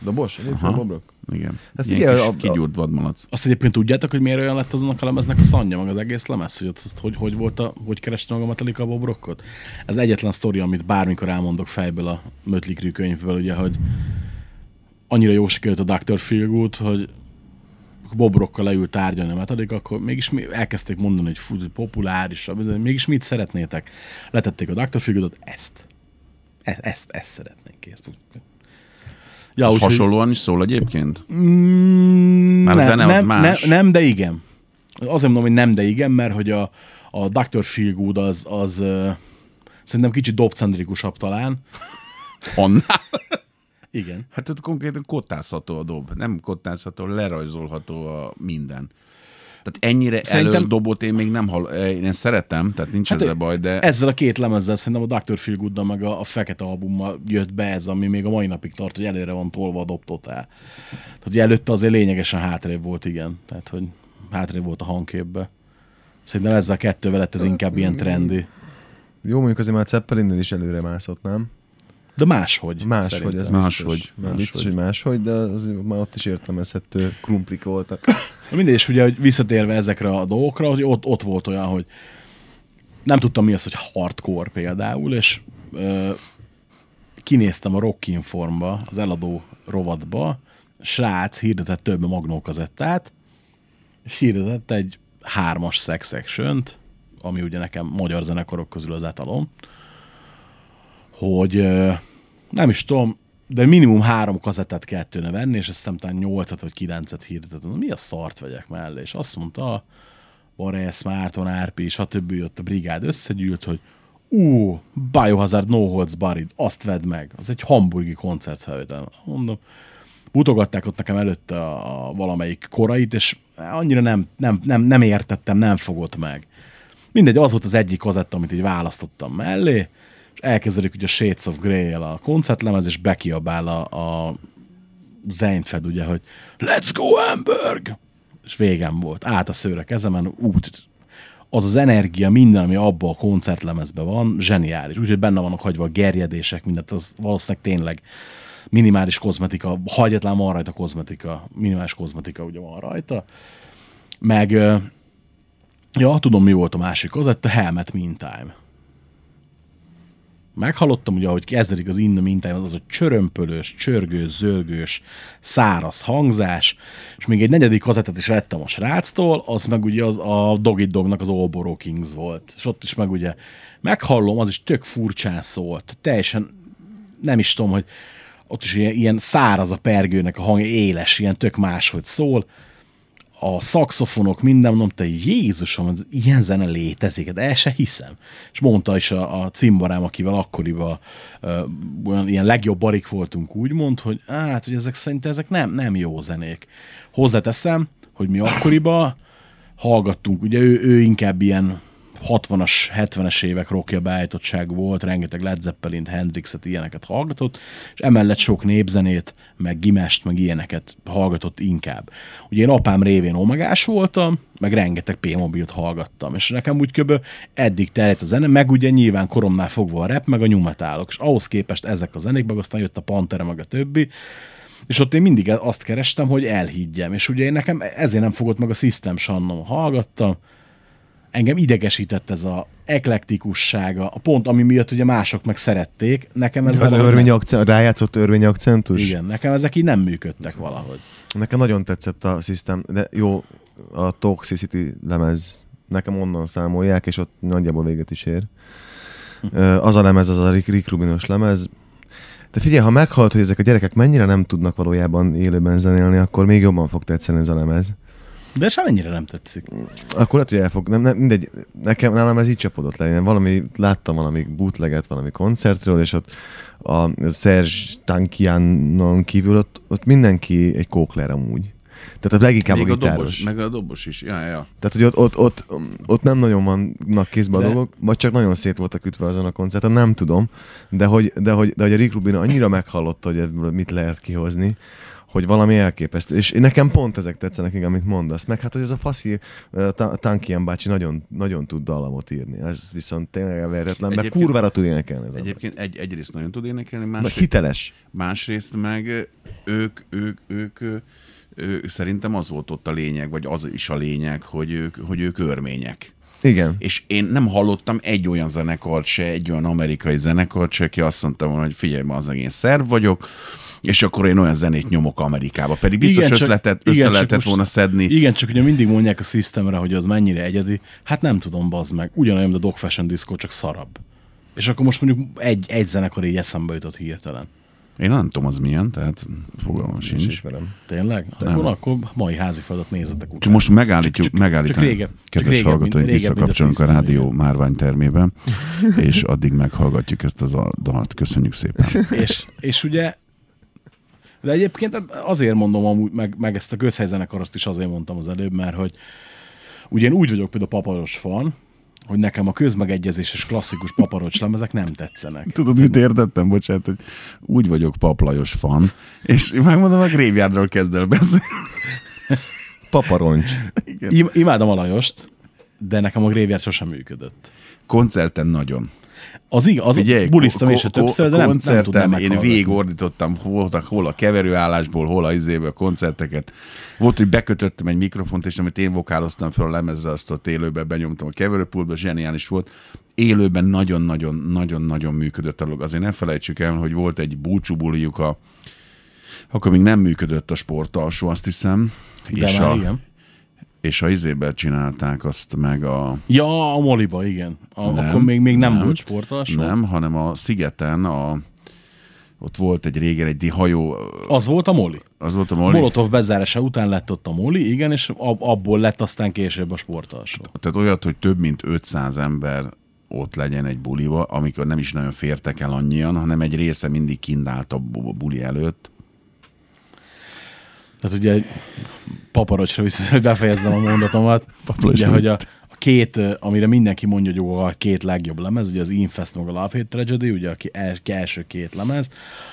Dobos? Egyébként. Bobrok? Igen. Hát Ilyen figyelj, kis a- kigyúrt vadmalac. Azt egyébként tudjátok, hogy miért olyan lett azonnak a lemeznek a szanja, meg az egész lemez, hogy, azt, hogy, hogy volt a, hogy kereste meg a Metallica a Bob Rockot? Ez egyetlen sztori, amit bármikor elmondok fejből a Mötley Crüe könyvből, ugye, hogy annyira jó sikerült a Dr. Feelgood, hogy Bob Rockkal leült tárgyalni a Metallica, akkor mégis mi elkezdték mondani, hogy fú, populárisabb, de mégis mit szeretnétek? Letették a Dr. Feelgoodot, ezt. E- ezt, ezt szeretnénk kész. Ja, Az úgyhogy- hasonlóan is szól egyébként? Mm, Már a nem, zene az nem, más. Nem, nem, de igen. Azért mondom, hogy nem, de igen, mert hogy a, a Dr. Feelgood az, az uh, szerintem kicsit dobcentrikusabb talán. Annál? Igen. Hát ott konkrétan kottázható a dob. Nem kottázható, lerajzolható a minden. Tehát ennyire Szerintem- elődobot én még nem hall... Én ezt szeretem, tehát nincs hát ezzel baj, de... Ezzel a két lemezzel szerintem a Dr. Feelgooddal meg a, a Fekete albummal jött be ez, ami még a mai napig tart, hogy előre van tolva a dobtotál. Tehát hogy előtte azért lényegesen hátrébb volt, igen. Tehát, hogy hátrébb volt a hangképbe. Szerintem ezzel a kettővel lett ez inkább ilyen trendi. Jó, mondjuk azért már Zeppelinnél is előre mászott, nem? De máshogy. Máshogy, ez biztos. Máshogy, Már biztos, hogy máshogy, de az, már ott is értelmezhető krumplik voltak. Mindegy, és ugye, hogy visszatérve ezekre a dolgokra, hogy ott, ott volt olyan, hogy nem tudtam mi az, hogy hardcore például, és ö, kinéztem a Rock Informba, az eladó rovatba, srác hirdetett több magnókazettát, és hirdetett egy hármas sex ami ugye nekem magyar zenekarok közül az etalom, hogy nem is tudom, de minimum három kazettát kellett tőle venni, és azt hiszem talán nyolcat vagy kilencet hirdetett. Mi a szart vegyek mellé? És azt mondta, Baresz, Márton, Árpi, stb. jött a brigád összegyűlt, hogy ú, Biohazard No Holds Barred, azt vedd meg. Az egy hamburgi koncertfelvétel. Mondom, mutogatták ott nekem előtte a, a valamelyik korait, és annyira nem, nem, nem, nem értettem, nem fogott meg. Mindegy, az volt az egyik kazetta, amit így választottam mellé, elkezdődik ugye a Shades of Grey-el a koncertlemez, és bekiabál a, a Seinfeld, ugye, hogy Let's go Hamburg! És végem volt. Át a szőre kezemen, út. Az az energia, minden, ami abban a koncertlemezben van, zseniális. Úgyhogy benne vannak hagyva a gerjedések, mindent, az valószínűleg tényleg minimális kozmetika, ha egyetlen van rajta kozmetika, minimális kozmetika ugye van rajta. Meg, ja, tudom mi volt a másik kazetta, Helmet Meantime meghallottam, ugye, ahogy kezdődik az In the az a csörömpölős, csörgős, zölgős, száraz hangzás, és még egy negyedik kazettát is vettem a sráctól, az meg ugye az a Doggy Dognak az All Kings volt. És ott is meg ugye meghallom, az is tök furcsán szólt. Teljesen nem is tudom, hogy ott is ilyen, ilyen száraz a pergőnek a hangja, éles, ilyen tök máshogy szól a szakszofonok, minden, mondom, te Jézusom, ilyen zene létezik, de el se hiszem. És mondta is a, a cimborám, akivel akkoriban uh, olyan ilyen legjobb barik voltunk, úgy mond, hogy hát, hogy ezek szerintem ezek nem, nem jó zenék. Hozzáteszem, hogy mi akkoriban hallgattunk, ugye ő, ő inkább ilyen 60-as, 70-es évek rockja beállítottság volt, rengeteg Led Zeppelin, Hendrixet, ilyeneket hallgatott, és emellett sok népzenét, meg gimest, meg ilyeneket hallgatott inkább. Ugye én apám révén omegás voltam, meg rengeteg P-mobilt hallgattam, és nekem úgy kb. eddig terjedt a zene, meg ugye nyilván koromnál fogva a rap, meg a nyumetálok, és ahhoz képest ezek a zenék, meg aztán jött a Pantera, meg a többi, és ott én mindig azt kerestem, hogy elhiggyem, és ugye én nekem ezért nem fogott meg a System Sannom, hallgattam, engem idegesített ez a eklektikussága, a pont, ami miatt ugye mások meg szerették, nekem ez az örvény akcent, rájátszott örvény akcentus? Igen, nekem ezek így nem működtek valahogy. Nekem nagyon tetszett a System, de jó, a Toxicity lemez, nekem onnan számolják, és ott nagyjából véget is ér. Ö, Az a lemez, az a Rick, Rick Rubinos lemez. De figyelj, ha meghallod, hogy ezek a gyerekek mennyire nem tudnak valójában élőben zenélni, akkor még jobban fog tetszeni ez a lemez. De semennyire nem tetszik. Akkor lehet, hogy elfog, nem, nem, mindegy, nekem, nálam ez így csapodott le. Én valami, láttam valami bootleget valami koncertről, és ott a Serge Tankianon kívül ott, ott mindenki egy kókler amúgy. Tehát a leginkább Még a a gitáros. dobos, meg a dobos is. Ja, ja. Tehát, hogy ott, ott, ott, ott nem nagyon vannak kézbe a De- dolgok, vagy csak nagyon szét voltak ütve azon a koncerten, nem tudom, de hogy, de hogy, de hogy a Rick Rubin annyira meghallotta, hogy ebből mit lehet kihozni, hogy valami elképesztő. És nekem pont ezek tetszenek, igen, amit mondasz. Meg hát, hogy ez a faszi uh, Ta- Tankian bácsi nagyon, nagyon tud dallamot írni. Ez viszont tényleg elvehetetlen, mert kurvára tud énekelni. Ez Egyébként egy, egyrészt nagyon tud énekelni, másrészt, hiteles. másrészt meg ők, ők, ők, ők, ők, szerintem az volt ott a lényeg, vagy az is a lényeg, hogy ők, hogy ők örmények. Igen. És én nem hallottam egy olyan zenekart se, egy olyan amerikai zenekart se, aki azt mondta volna, hogy figyelj, ma az én szerv vagyok, és akkor én olyan zenét nyomok Amerikába. Pedig biztos Igen, igen, csak- ötletet, igen, össze csak lehetett most- volna szedni. Igen, csak ugye mindig mondják a Systemre, hogy az mennyire egyedi. Hát nem tudom, bazd meg. Ugyanolyan, mint a Dog Fashion Disco, csak szarabb. És akkor most mondjuk egy, egy zenekar így eszembe jutott hirtelen. Én nem tudom, az milyen, tehát fogalmam Én is sincs. ismerem. Tényleg? Akkor, akkor mai házi feladat nézzetek Csak utána. most megállítjuk, Csak- csak- megállítani. csak régebb- csak Kedves régebb, hallgatóink, a visszakapcsolunk a System, rádió igen. márvány termébe, és addig meghallgatjuk ezt az a dalt. Köszönjük szépen. és, és ugye de egyébként azért mondom amúgy, meg, meg ezt a közhelyzenekarost is azért mondtam az előbb, mert hogy ugye én úgy vagyok például paparos fan, hogy nekem a közmegegyezéses klasszikus paparocs lemezek nem tetszenek. Tudod, mit értettem? Bocsánat, hogy úgy vagyok paplajos fan, és megmondom, a Graveyardról kezd el beszélni. Paparoncs. Im- imádom a Lajost, de nekem a Graveyard sosem működött. Koncerten nagyon. Az igaz, az Figyelj, bulisztam ko- én se ko- többször, de nem, nem koncerten én meghallgatni. végig ordítottam, voltak hol a keverőállásból, hol a izéből koncerteket. Volt, hogy bekötöttem egy mikrofont, és amit én vokáloztam fel a lemezre, azt ott élőben benyomtam a keverőpultba, zseniális volt. Élőben nagyon-nagyon-nagyon-nagyon működött a dolog. Azért ne felejtsük el, hogy volt egy búcsú bulijuk a akkor még nem működött a sportalsó, azt hiszem. De és már a, igen. És a izében csinálták azt meg a... Ja, a Moliba, igen. A, Nem, akkor még, még nem, nem, volt sportalsó. Nem, hanem a szigeten a, ott volt egy régen egy hajó, Az volt a Moli. az volt a Moli, Molotov bezárása után lett ott a Moli, igen, és ab, abból lett aztán később a sportalsó. tehát olyat, hogy több mint 500 ember ott legyen egy buliba, amikor nem is nagyon fértek el annyian, hanem egy része mindig kint állt a bu- buli előtt. Tehát ugye paparocsra viszont, hogy befejezzem a mondatomat. Ugye, hogy a, a két, ö, amire mindenki mondja, hogy a két legjobb lemez, ugye az Infest meg a Love Hate Tragedy, ugye a el, első két lemez.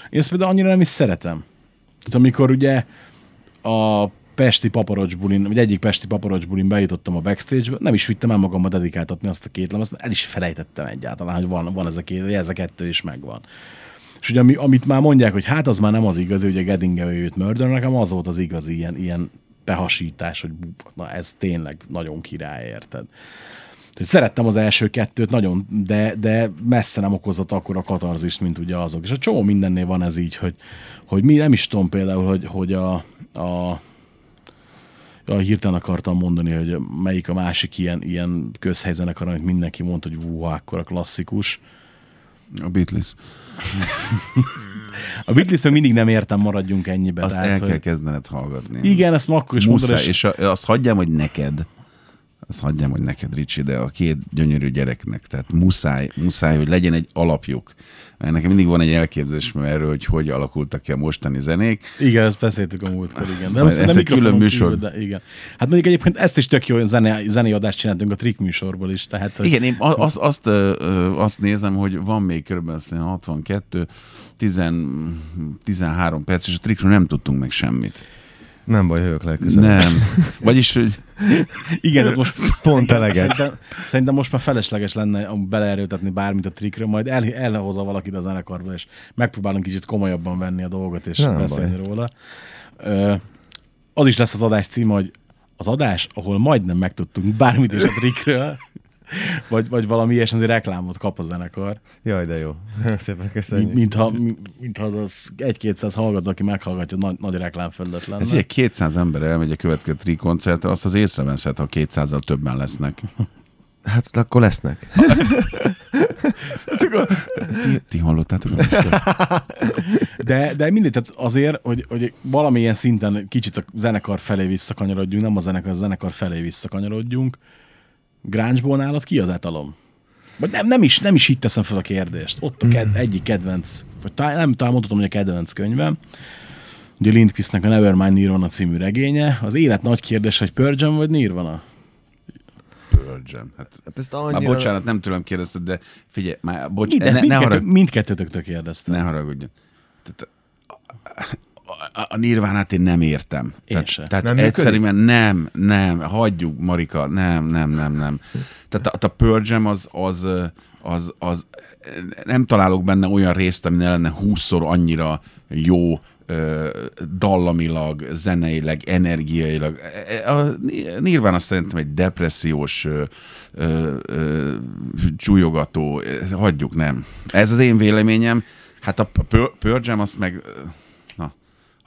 Én ezt például annyira nem is szeretem. Tehát amikor ugye a Pesti paparocs bulin, vagy egyik Pesti paparocs bulin bejutottam a backstage-be, nem is vittem el magamba dedikáltatni azt a két lemezt, el is felejtettem egyáltalán, hogy van, van ez a két, ez a kettő is megvan. És ugye ami, amit már mondják, hogy hát az már nem az igazi, ugye Geddinge őt Murder, nekem az volt az igazi ilyen, ilyen behasítás, hogy na ez tényleg nagyon király, érted? Hogy szerettem az első kettőt nagyon, de, de messze nem okozott akkor a katarzist, mint ugye azok. És a csomó mindennél van ez így, hogy, hogy mi nem is tudom például, hogy, hogy a, a Ja, hirtelen akartam mondani, hogy melyik a másik ilyen, ilyen közhelyzenekar, amit mindenki mondta, hogy hú, akkor a klasszikus. A Beatles. *laughs* A Beatles meg mindig nem értem, maradjunk ennyibe. Azt tehát, el kell hogy... kezdened hallgatni. Igen, ezt ma akkor is mondod, Muszáj, és... és a, azt hagyjam, hogy neked, azt hagyjam, hogy neked, Ricsi, de a két gyönyörű gyereknek, tehát muszáj, muszáj, hogy legyen egy alapjuk. Mert nekem mindig van egy elképzelésem erről, hogy hogy alakultak ki a mostani zenék. Igen, ezt beszéltük a múltkor, igen. De, majd- ez egy külön műsor. Kívül, de igen. Hát mondjuk egyébként ezt is tök jó zene, zenei adást csináltunk a Trick műsorból is. Tehát, hogy Igen, én azt, azt, azt nézem, hogy van még kb. azt hiszem 62, 10, 13 perc, és a trikről nem tudtunk meg semmit. Nem baj, jövök legközelebb. Nem. Vagyis, hogy *laughs* Igen, tehát most Pont eleget. Szerintem, szerintem most már felesleges lenne beleerőltetni bármit a trikkről, majd el, elhozza valakit a zenekarba, és megpróbálunk kicsit komolyabban venni a dolgot, és Nem beszélni róla. Ö, az is lesz az adás címe, hogy az adás, ahol majdnem megtudtunk bármit is a trikkről, vagy, vagy valami ilyesmi azért reklámot kap a zenekar. Jaj, de jó. *laughs* Szépen köszönjük. mintha, mint, mintha az, az egy-kétszáz hallgató, aki meghallgatja, nagy, nagy reklámfelület lenne. ez ugye 200 ember elmegy a következő tri koncertre, azt az észreveszed, ha 200-al többen lesznek. *laughs* Hát akkor lesznek. *laughs* Ti, ti hallottátok? De, de mindegy, tehát azért, hogy, hogy valamilyen szinten kicsit a zenekar felé visszakanyarodjunk, nem a zenekar, a zenekar felé visszakanyarodjunk. Gráncsból nálad ki az etalom? Vagy nem, nem, is, nem is így teszem fel a kérdést. Ott a ked, egyik kedvenc, vagy talán, nem talán mondhatom, hogy a kedvenc könyvem. Ugye Lindquistnek a Nevermind Nirvana című regénye. Az élet nagy kérdés, hogy Jam vagy Nirvana? Jam. Hát, Hát ezt már annyira... bocsánat, nem tőlem kérdezted, de figyelj, már bocs, Minden, ne, ne, mindkettő, harag, mindkettőtöktől kérdeztem. ne haragudjon. Tehát, a, a, nirvánát én nem értem. Én tehát, se. tehát Nem működik? egyszerűen nem, nem, hagyjuk, Marika, nem, nem, nem, nem. Tehát a, a Jam az, az, az, az, nem találok benne olyan részt, ami ne lenne húszszor annyira jó, dallamilag, zeneileg, energiailag. E, A Nirvana szerintem egy depressziós, ö, ö, ö, csúlyogató, hagyjuk nem. Ez az én véleményem. Hát a Jam azt meg,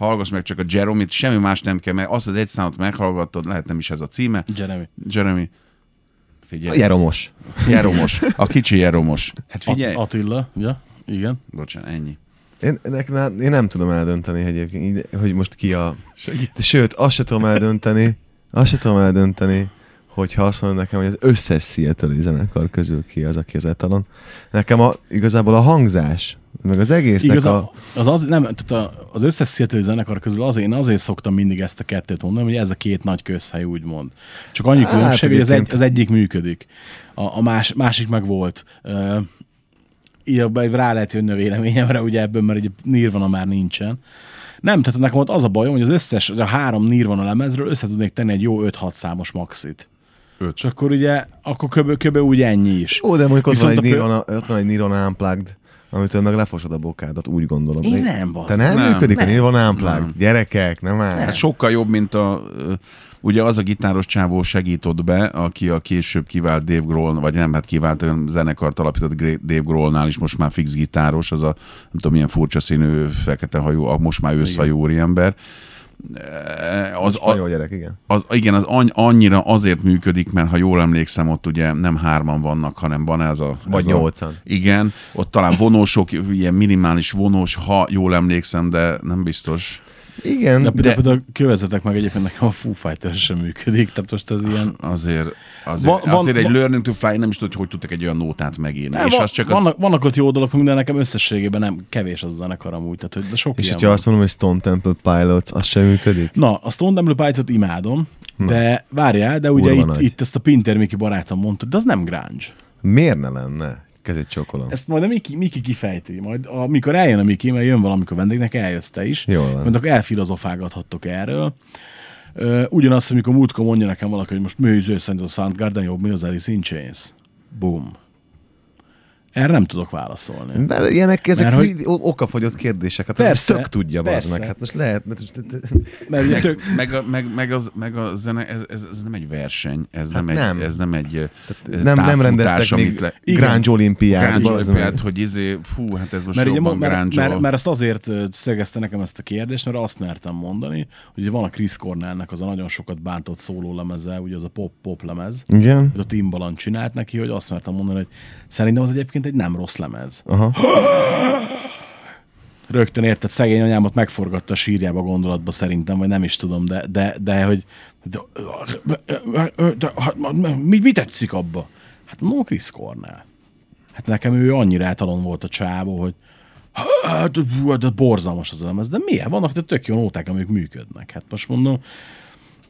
hallgass meg csak a Jeremy-t, semmi más nem kell, mert azt az egy számot meghallgattad, lehet nem is ez a címe. Jeremy. Jeremy. A Figyelj. Jeromos. Jeromos. A kicsi Jeromos. Hát figyelj. At- Attila, ja, igen. Bocsánat, ennyi. Én, nek, én nem tudom eldönteni egyébként, hogy most ki a... Sőt, azt se tudom eldönteni, azt se tudom eldönteni, hogyha azt mondod nekem, hogy az összes Seattle zenekar közül ki az, aki az etalon. Nekem a, igazából a hangzás, meg az egésznek Igaz, a... az, az, nem, tehát az összes Seattle zenekar közül azért, én azért szoktam mindig ezt a kettőt mondani, hogy ez a két nagy közhely úgymond. Csak annyi Hát, különbség, hogy az, egy, az egyik működik. A, a más, másik meg volt. Uh, így rá lehet jönni a véleményemre, ugye ebből, mert ugye Nirvana már nincsen. Nem, tehát nekem ott az a bajom, hogy az összes, a három Nirvana lemezről össze tudnék tenni egy jó 5-6 számos maxit. Öt. És akkor ugye, akkor kb. kb. úgy ennyi is. Ó, de mondjuk ott van, Viszont egy a Nirvana, ott van egy Nirvana Unplugged, amitől meg lefosod a bokádat, úgy gondolom. Én nem, bazd. Te nem, Nem, működik nem. a Nirvana Unplugged? Nem. Gyerekek, nem áll. Hát sokkal jobb, mint a... Ugye az a gitáros csávó segított be, aki a később kivált Dave Grohl, vagy nem, hát kivált, olyan zenekart alapított Dave Grohlnál is, most már fix gitáros, az a nem tudom milyen furcsa színű, fekete hajú, a most már őszhajú úriember. Az, Az a, gyerek, igen. az, igen, az any, annyira azért működik, mert ha jól emlékszem, ott ugye nem hárman vannak, hanem van ez a... Vagy ez a, nyolcan. igen, ott talán vonósok, ilyen minimális vonós, ha jól emlékszem, de nem biztos. Igen, De, de, de, például kövezetek meg egyébként nekem a Foo Fighters sem működik, tehát most ez ilyen... Azért, azért, Van- van- azért egy van- Learning to Fly nem is tudod, hogy tudtak egy olyan nótát megírni. Nem, és van, az csak az... vannak, vannak ott jó dolgok, de nekem összességében nem kevés az a zenekar amúgy, tehát hogy de sok és hogyha azt mondom, hogy Stone Temple Pilots, az sem működik? Na, a Stone Temple Pilots-ot imádom, de várjál, de ugye itt, nagy. itt ezt a Pinter Miki barátom mondta, de az nem grunge. Miért ne lenne? Kezét csókolom. Ezt majd a Miki, Miki kifejti. Majd amikor eljön a Miki, mert jön valamikor vendégnek, eljössz te is. Jól van. Majd akkor elfilozofálgathattok erről. Ö, Ugyanazt, amikor múltkor mondja nekem valaki, hogy most műző szerint a Soundgarden jobb, mint az Alice in Chains. Boom. Erre nem tudok válaszolni. Mert ilyenek, ezek Mert hogy- okafogyott kérdések. Hát Persze, tök tudja, persze. meg. Hát most lehet... Mert Meg, tök, meg, a, meg, meg, az, meg a zene, ez, ez, ez nem egy verseny, ez, Hát nem, egy, nem. ez nem egy eh, nem, nem rendeztek amit még le... Igen. Olimpiát. Olimpiát, hogy izé, fú, hát ez most mert, jobban mert, grunge mert, mert, ezt azért ö, szögezte nekem ezt a kérdést, mert azt mertem mondani, hogy van a Chris Cornellnek az a nagyon sokat bántott szóló lemeze, ugye az a pop-pop lemez, Igen? hogy a Timbaland csinált neki, hogy azt mertem mondani, hogy szerintem az egyébként egy nem rossz lemez. Aha. *gasps* Rögtön érted, szegény anyámat megforgatta a sírjába gondolatba szerintem, vagy nem is tudom, de, de, de hogy de, de, de, mi, mi tetszik abba? Hát mondom, Chris Cornell. Hát nekem ő annyira általán volt a csávó, hogy hát, hú, de borzalmas az a lemez, de miért? Vannak de tök jó nóták, amik működnek. Hát most mondom,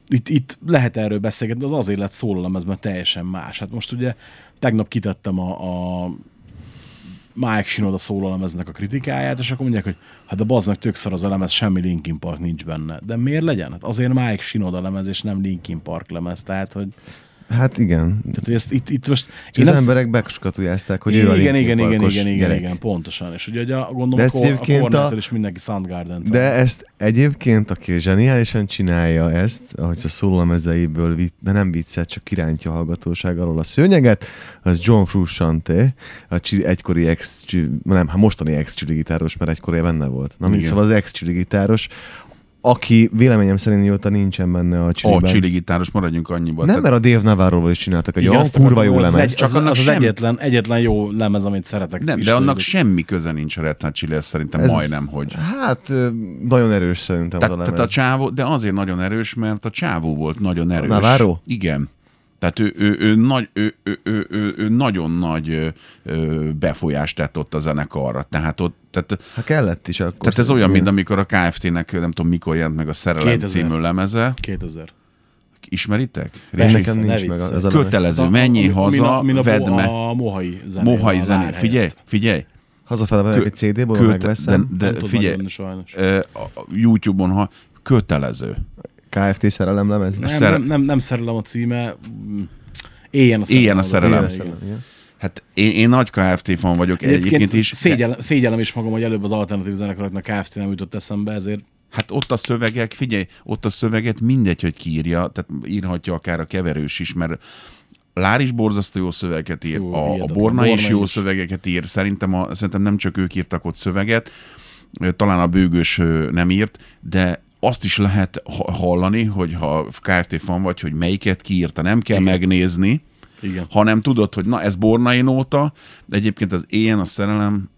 itt, itt lehet erről beszélgetni, de az azért lett szólalemez, mert teljesen más. Hát most ugye tegnap kitettem a, a Mike Shinoda szólalemeznek a kritikáját, és akkor mondják, hogy hát bazd meg tök szar az a lemez, semmi Linkin Park nincs benne. De miért legyen? Hát azért Mike Shinoda lemez, és nem Linkin Park lemez, tehát hogy, Hát igen. tehát, hogy ezt itt, itt most... És az nem- emberek bekskatujázták, hogy ő a igen, igen, igen, igen, igen, igen, pontosan. És ugye, ugye gondolom, De a, ezt a egyébként a- is mindenki soundgarden De ezt egyébként, aki zseniálisan csinálja ezt, ahogy a szólamezeiből, de nem viccet, csak kirántja a hallgatóság alól a szőnyeget, az John Frusciante, a csi- egykori ex, nem, hát mostani ex gitáros, mert egykori benne volt. Na, mint Igen. szóval az ex gitáros, aki véleményem szerint mióta nincsen benne a A csiliben. csili gitáros, maradjunk annyiban. nem, mert a Dave Navarro-val is csináltak egy Igen, olyan kurva jó lemez. Egy, Csak az, annak az, az sem- egyetlen, egyetlen jó lemez, amit szeretek. nem, de annak tőlük. semmi köze nincs a Red Hot Chili, ez szerintem Ez- majdnem, hogy. Hát, nagyon erős szerintem az a Tehát, lemez. tehát a csávó, de azért nagyon erős, mert a csávó volt nagyon erős. Navarro? Igen. Tehát ő, ő, ő, nagy, ő, ő, ő, ő, ő nagyon nagy befolyást tett ott a zenekarra. Tehát ott, tehát, Hát kellett is akkor. tehát ez olyan, mint amikor a KFT-nek, nem tudom mikor jelent meg a Szerelem 2000. című lemeze. 2000. Ismeritek? Nekem ne nincs meg az a lemez. Kötelező, menjél haza, min a, vedd meg. A mohai zené. Mohai a zené. Figyelj, figyelj. Hazafele Kö- egy CD-ból, köte- megveszem. de, de figyelj, a a YouTube-on, ha kötelező. KFT szerelem lemez. Nem, Szer- nem, nem, nem szerelem a címe. Éljen a szerelem. Éljen a szerelem. címe, igen. Igen. Hát én, én nagy KFT fan vagyok egyébként, egyébként is. Szégyellem, szégyellem is magam, hogy előbb az alternatív zenekaroknak KFT nem jutott eszembe, ezért Hát ott a szövegek, figyelj, ott a szöveget mindegy, hogy kiírja, tehát írhatja akár a keverős is, mert Lár is borzasztó jó szövegeket ír, Fú, a, a hihetetlen. Borna is Borna jó is. szövegeket ír, szerintem, a, szerintem nem csak ők írtak ott szöveget, talán a bőgős nem írt, de azt is lehet ha- hallani, hogy ha KFT fan vagy, hogy melyiket kiírta, nem kell Igen. megnézni, igen. hanem tudod, hogy na ez Bornai nóta, de egyébként az Éjjel a szerelem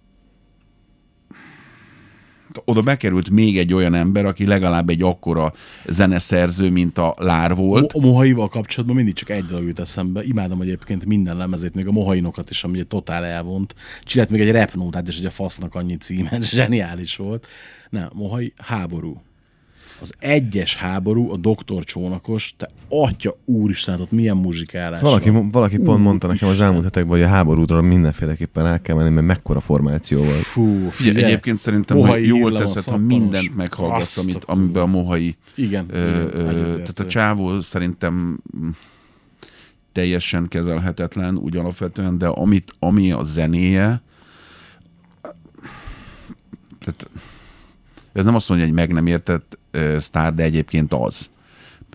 oda bekerült még egy olyan ember, aki legalább egy akkora zeneszerző, mint a Lár volt. A Mohaival kapcsolatban mindig csak egy dolog jut eszembe. Imádom egyébként minden lemezét, még a Mohainokat is, ami egy totál elvont. Csinált még egy repnótát, és egy a fasznak annyi címe, *laughs* zseniális volt. Nem, Mohai háború. Az egyes háború, a doktor csónakos, te atya úristen, ott milyen muzsikálás Valaki, van. valaki pont mondta nekem az elmúlt hetekben, hogy a háborúdról mindenféleképpen el kell menni, mert mekkora formáció volt. Fú, Figyelj, egyébként szerintem, Mohai hogy jól teszed, ha mindent meghallgatsz, amit, amiben a Mohai Igen, Ö, igen, ö, tehát a csávó szerintem teljesen kezelhetetlen úgy alapvetően, de amit, ami a zenéje, tehát ez nem azt mondja, hogy meg nem értett sztár, de egyébként az.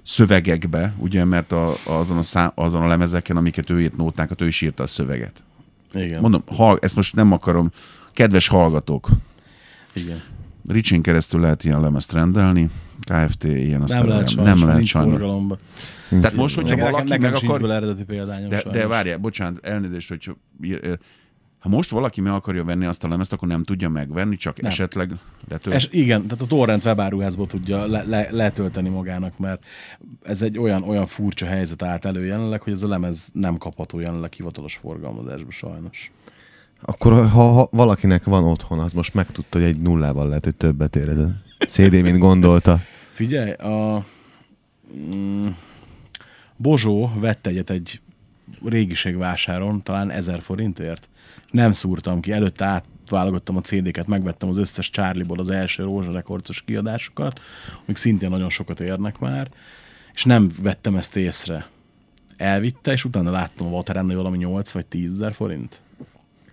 Szövegekbe, ugye, mert a, azon, a szá, azon a lemezeken, amiket ő írt nótákat, ő is írta a szöveget. Igen, Mondom, ha, ezt most nem akarom, kedves hallgatók, igen. Ricsin keresztül lehet ilyen lemezt rendelni, KFT. ilyen a Nem lehet sajnos, nem lehet nincs sajnos. Tehát most, hogyha valaki meg akar... bele eredeti példányom De, de várjál, bocsánat, elnézést, hogy ha most valaki meg akarja venni azt a lemezt, akkor nem tudja megvenni, csak Nem. esetleg letölt. És igen, tehát a torrent webáruházból tudja le, le, letölteni magának, mert ez egy olyan, olyan furcsa helyzet állt elő jelenleg, hogy ez a lemez nem kapható jelenleg hivatalos forgalmazásba sajnos. Akkor ha, ha valakinek van otthon, az most megtudta, hogy egy nullával lehet, hogy többet ér ez a CD, mint gondolta. Figyelj, a mm, Bozsó vett egyet egy régiségvásáron, talán 1000 forintért. Nem szúrtam ki, előtte átválogattam a CD-ket, megvettem az összes Charlie-ból az első Rózsa rekordcos kiadásokat, amik szintén nagyon sokat érnek már, és nem vettem ezt észre. Elvitte, és utána láttam a Vaterán, hogy valami 8 vagy 10 ezer forint.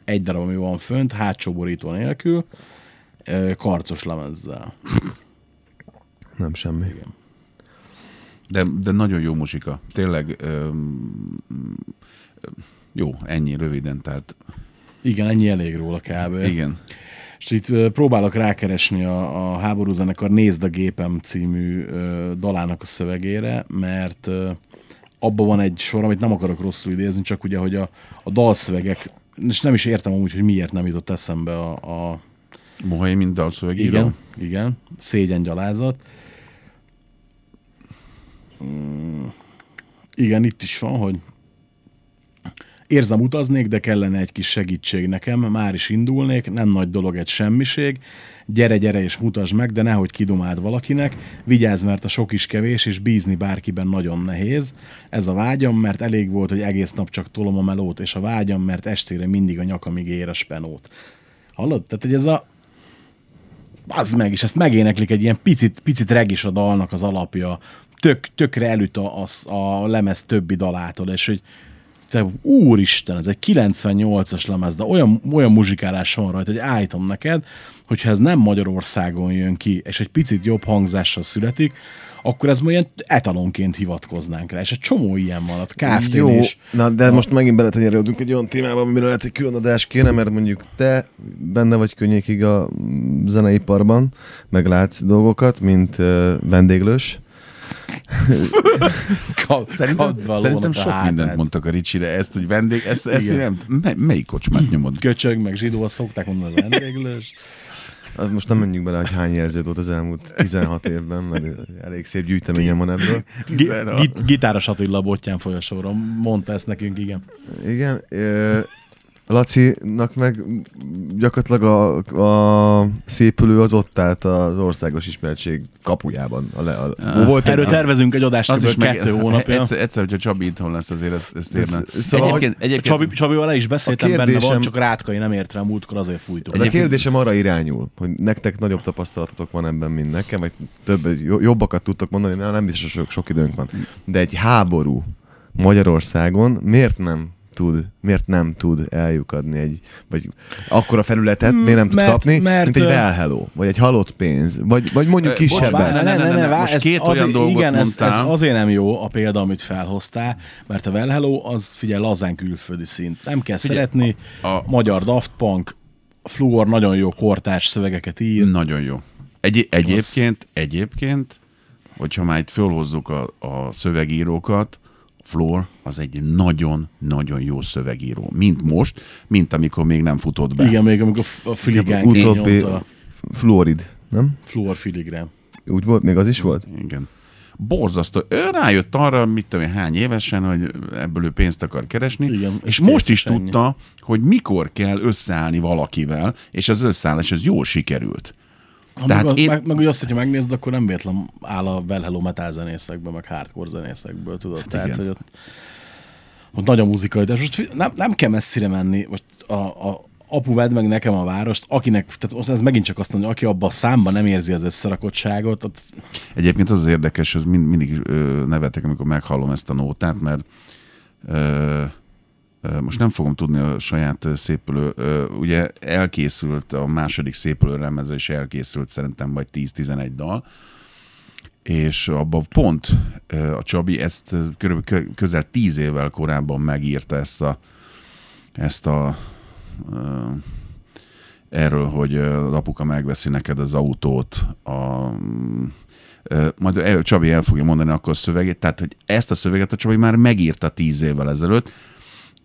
Egy darab, ami van fönt, hátsó borító nélkül, karcos lemezzel. Nem semmi. De, de nagyon jó muzsika. Tényleg öm, jó, ennyi röviden, tehát Igen, ennyi elég róla kb. igen. És itt próbálok rákeresni a, a háború zenekar Nézd a gépem című ö, dalának a szövegére, mert ö, abban van egy sor, amit nem akarok rosszul idézni, csak ugye, hogy a, a dalszövegek, és nem is értem amúgy, hogy miért nem jutott eszembe a, a Mohai mind dalszövegíró. igen, igen, szégyen gyalázat. Mm, Igen, itt is van, hogy érzem utaznék, de kellene egy kis segítség nekem, már is indulnék, nem nagy dolog egy semmiség, gyere, gyere és mutasd meg, de nehogy kidomáld valakinek, vigyázz, mert a sok is kevés, és bízni bárkiben nagyon nehéz. Ez a vágyam, mert elég volt, hogy egész nap csak tolom a melót, és a vágyam, mert estére mindig a nyakamig ér a spenót. Hallod? Tehát, hogy ez a, az meg, és ezt megéneklik egy ilyen picit, picit regis a dalnak az alapja, tök, tökre elüt a, a, a lemez többi dalától, és hogy te, úristen, ez egy 98-as lemez, de olyan, olyan muzsikálás van rajta, hogy állítom neked, hogyha ez nem Magyarországon jön ki, és egy picit jobb hangzással születik, akkor ez majd ilyen etalonként hivatkoznánk rá, és egy csomó ilyen van, a kft Jó, is. na de most megint beletenyerodunk egy olyan témába, amire lehet, hogy külön adás kéne, mert mondjuk te benne vagy könnyékig a zeneiparban, meglátsz dolgokat, mint vendéglős. Ka- Szerintem, szerintem sok hátát. mindent mondtak a Ricsire, ezt, hogy vendég, ezt, ezt Igen. nem, mely, melyik kocsmát nyomod? köcsög, meg zsidó, azt szokták mondani a vendéglős. Az most nem menjünk bele, hogy hány jelződ volt az elmúlt 16 évben, mert elég szép gyűjteményem van ebből. Gi- gitáros Attila Bottyán folyosóra mondta ezt nekünk, igen. Igen. Ö, Lacinak meg gyakorlatilag a, a szépülő az ott állt az országos ismertség kapujában. A le, a, Ah. volt Erről egy, tervezünk egy adást Az is meg, kettő hónapja. Egyszer, egyszer, hogyha Csabi itthon lesz, azért ezt, ezt Ez- érne. szóval, egyébként, egyébként, Csabi, Csabival le is beszéltem, A benne van, kérdésem- csak Rátkai nem ért rá múltkor, azért fújtuk. de a kérdésem arra irányul, hogy nektek nagyobb tapasztalatotok van ebben, mint nekem, vagy több, jo- jobbakat tudtok mondani, nem biztos, hogy sok, sok időnk van. De egy háború Magyarországon miért nem tud, miért nem tud eljukadni egy, vagy akkora felületet, Mm, miért nem tud mert- kapni, mert, mint egy well hello, vagy egy halott pénz, vagy, vagy mondjuk kisebben. várj, ne, ne, ne, ne, vá- most ez két olyan azért- dolgot igen, ez, ez mondtál. azért nem jó a példa, amit felhoztál, mert a Well Hello az figyelj lazán külföldi szint. Nem kell Figyelj, szeretni, a- a magyar Daft Punk, Fluor nagyon jó kortárs szövegeket ír. Nagyon jó. Egy, egyébként, egyébként, hogyha már itt fölhozzuk a, a szövegírókat, Floor az egy nagyon-nagyon jó szövegíró. Mint most, mint amikor még nem futott be. Igen, még amikor a filigán Utóbbi nyomta. Florid, nem? Fluor filigrán. Úgy volt, még az is volt? Igen. Borzasztó. Ő rájött arra, mit tudom én, hány évesen, hogy ebből ő pénzt akar keresni, Igen, és, most is ennyi. tudta, hogy mikor kell összeállni valakivel, és az összeállás ez jól sikerült. Tehát Tehát meg, én- meg, meg ugye azt, hogyha megnézed, akkor nem véletlen áll a Well Hello metal zenészekből, meg hardcore zenészekből, tudod? Hát Tehát, igen. hogy ott, ott nagy a muzikai, de most nem, nem kell messzire menni, most a, a apu vedd meg nekem a várost, akinek, tehát ez megint csak azt mondja, aki abban a számban nem érzi az összerakottságot, ott Egyébként az az érdekes, hogy mind, mindig ö, nevetek, amikor meghallom ezt a nótát, mert ö, most nem fogom tudni a saját szépülő, ugye elkészült a második szépülő lemeze, és elkészült szerintem vagy 10-11 dal, és abban pont a Csabi ezt körülbelül kö- közel 10 évvel korábban megírta ezt a, ezt a erről, hogy az apuka megveszi neked az autót, a, majd el, Csabi el fogja mondani akkor a szövegét, tehát hogy ezt a szöveget a Csabi már megírta tíz évvel ezelőtt.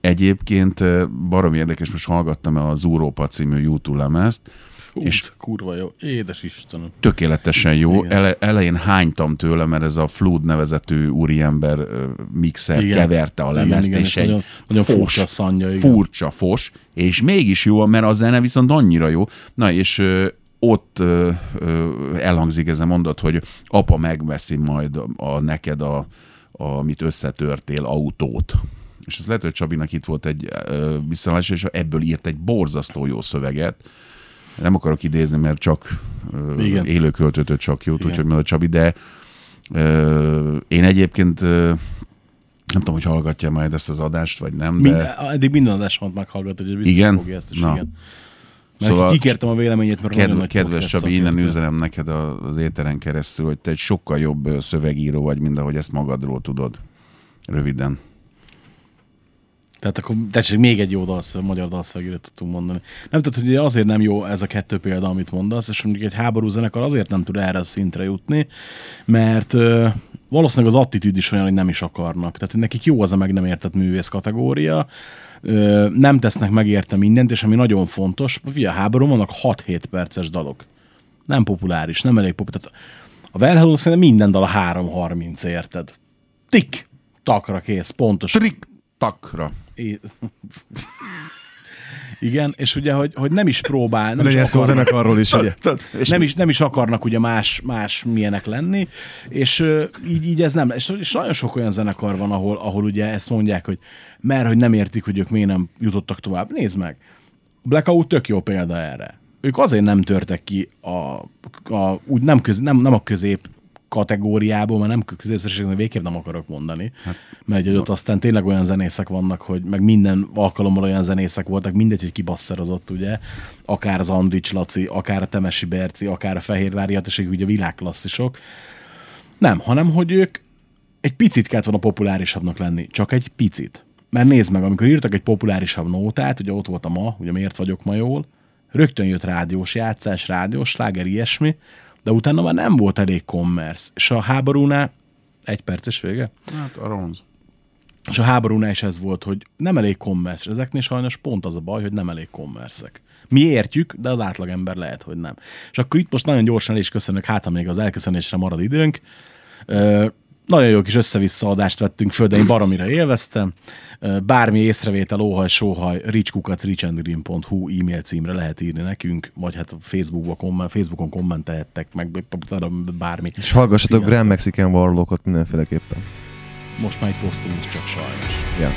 Egyébként baromi érdekes, most hallgattam az Európa című YouTube lemezt, Hú, És- kurva jó. Édes Istenem. tökéletesen jó. Igen. Ele, elején hánytam tőle, mert ez a Flood nevezetű úriember mixer Igen. keverte a Igen, lemezt, igen, és és egy nagyon- nagyon fos, furcsa szanja, igen. Furcsa fos, és mégis jó, mert a zene viszont annyira jó. Na, és ott ö, ö, elhangzik ez a mondat, hogy apa megveszi majd a, a neked a, a, amit összetörtél autót. És ez lehet, hogy Csabinak itt volt egy ö, visszalás, és ebből írt egy borzasztó jó szöveget. Nem akarok idézni, mert csak Igen. élőköltőtől csak jót, Igen. úgyhogy mondja Csabi, de ö, én egyébként ö, nem tudom, hogy hallgatja majd ezt az adást, vagy nem, de... Mind, eddig minden adásomat meghallgat, hogy biztos Igen? fogja ezt is, Na. igen. Mert Szóval kikértem a véleményét, mert Kedve, nagy kedves Csabi, innen üzenem neked a- az éteren keresztül, hogy te egy sokkal jobb szövegíró vagy, mint ahogy ezt magadról tudod. Röviden. Tehát akkor tessék, még egy jó dalszöveg, magyar dalszövegére tudtunk mondani. Nem tudod, hogy azért nem jó ez a kettő példa, amit mondasz, és mondjuk egy háború zenekar azért nem tud erre a szintre jutni, mert ö, valószínűleg az attitűd is olyan, hogy nem is akarnak. Tehát nekik jó az a meg nem értett művész kategória, ö, nem tesznek meg érte mindent, és ami nagyon fontos, hogy a háború vannak 6-7 perces dalok. Nem populáris, nem elég populáris. Tehát a Hello szerintem minden dal a 3.30, érted? Tik, takra kész, pontos. Trik takra. É- Igen, és ugye, hogy, hogy nem is próbál, nem is, Legyen szó akarnak, zenekarról is, ugye? Nem, is, nem is akarnak ugye más, más milyenek lenni, és így, így ez nem, és, és nagyon sok olyan zenekar van, ahol, ahol ugye ezt mondják, hogy mert hogy nem értik, hogy ők miért nem jutottak tovább. Nézd meg, Blackout tök jó példa erre. Ők azért nem törtek ki a, a úgy nem, köz, nem, nem a közép kategóriából, mert nem középszerűségnek végképp nem akarok mondani. Hát, mert hogy ott aztán tényleg olyan zenészek vannak, hogy meg minden alkalommal olyan zenészek voltak, mindegy, hogy kibasszerozott, ugye, akár az Andrics Laci, akár a Temesi Berci, akár a Fehérvári Hatóság, ugye világklasszisok. Nem, hanem hogy ők egy picit kellett volna populárisabbnak lenni, csak egy picit. Mert nézd meg, amikor írtak egy populárisabb nótát, ugye ott volt a ma, ugye miért vagyok ma jól, rögtön jött rádiós játszás, rádiós sláger, ilyesmi, de utána már nem volt elég commerce. És a háborúnál, egy perces vége, Hát a ronz. és a háborúnál is ez volt, hogy nem elég commerce. Ezeknél sajnos pont az a baj, hogy nem elég commerce Mi értjük, de az átlagember lehet, hogy nem. És akkor itt most nagyon gyorsan el is köszönök, hát ha még az elköszönésre marad időnk. Ö, nagyon jó kis össze-vissza adást vettünk föl, de én baromira élveztem. Bármi észrevétel, óhaj, sóhaj, richkukac.richandgreen.hu e-mail címre lehet írni nekünk, vagy hát Facebookon, komment, Facebookon kommentelhettek, meg bármi. És hallgassatok. Grand Mexican Warlockot mindenféleképpen. Most már egy posztunk csak sajnos. Ja.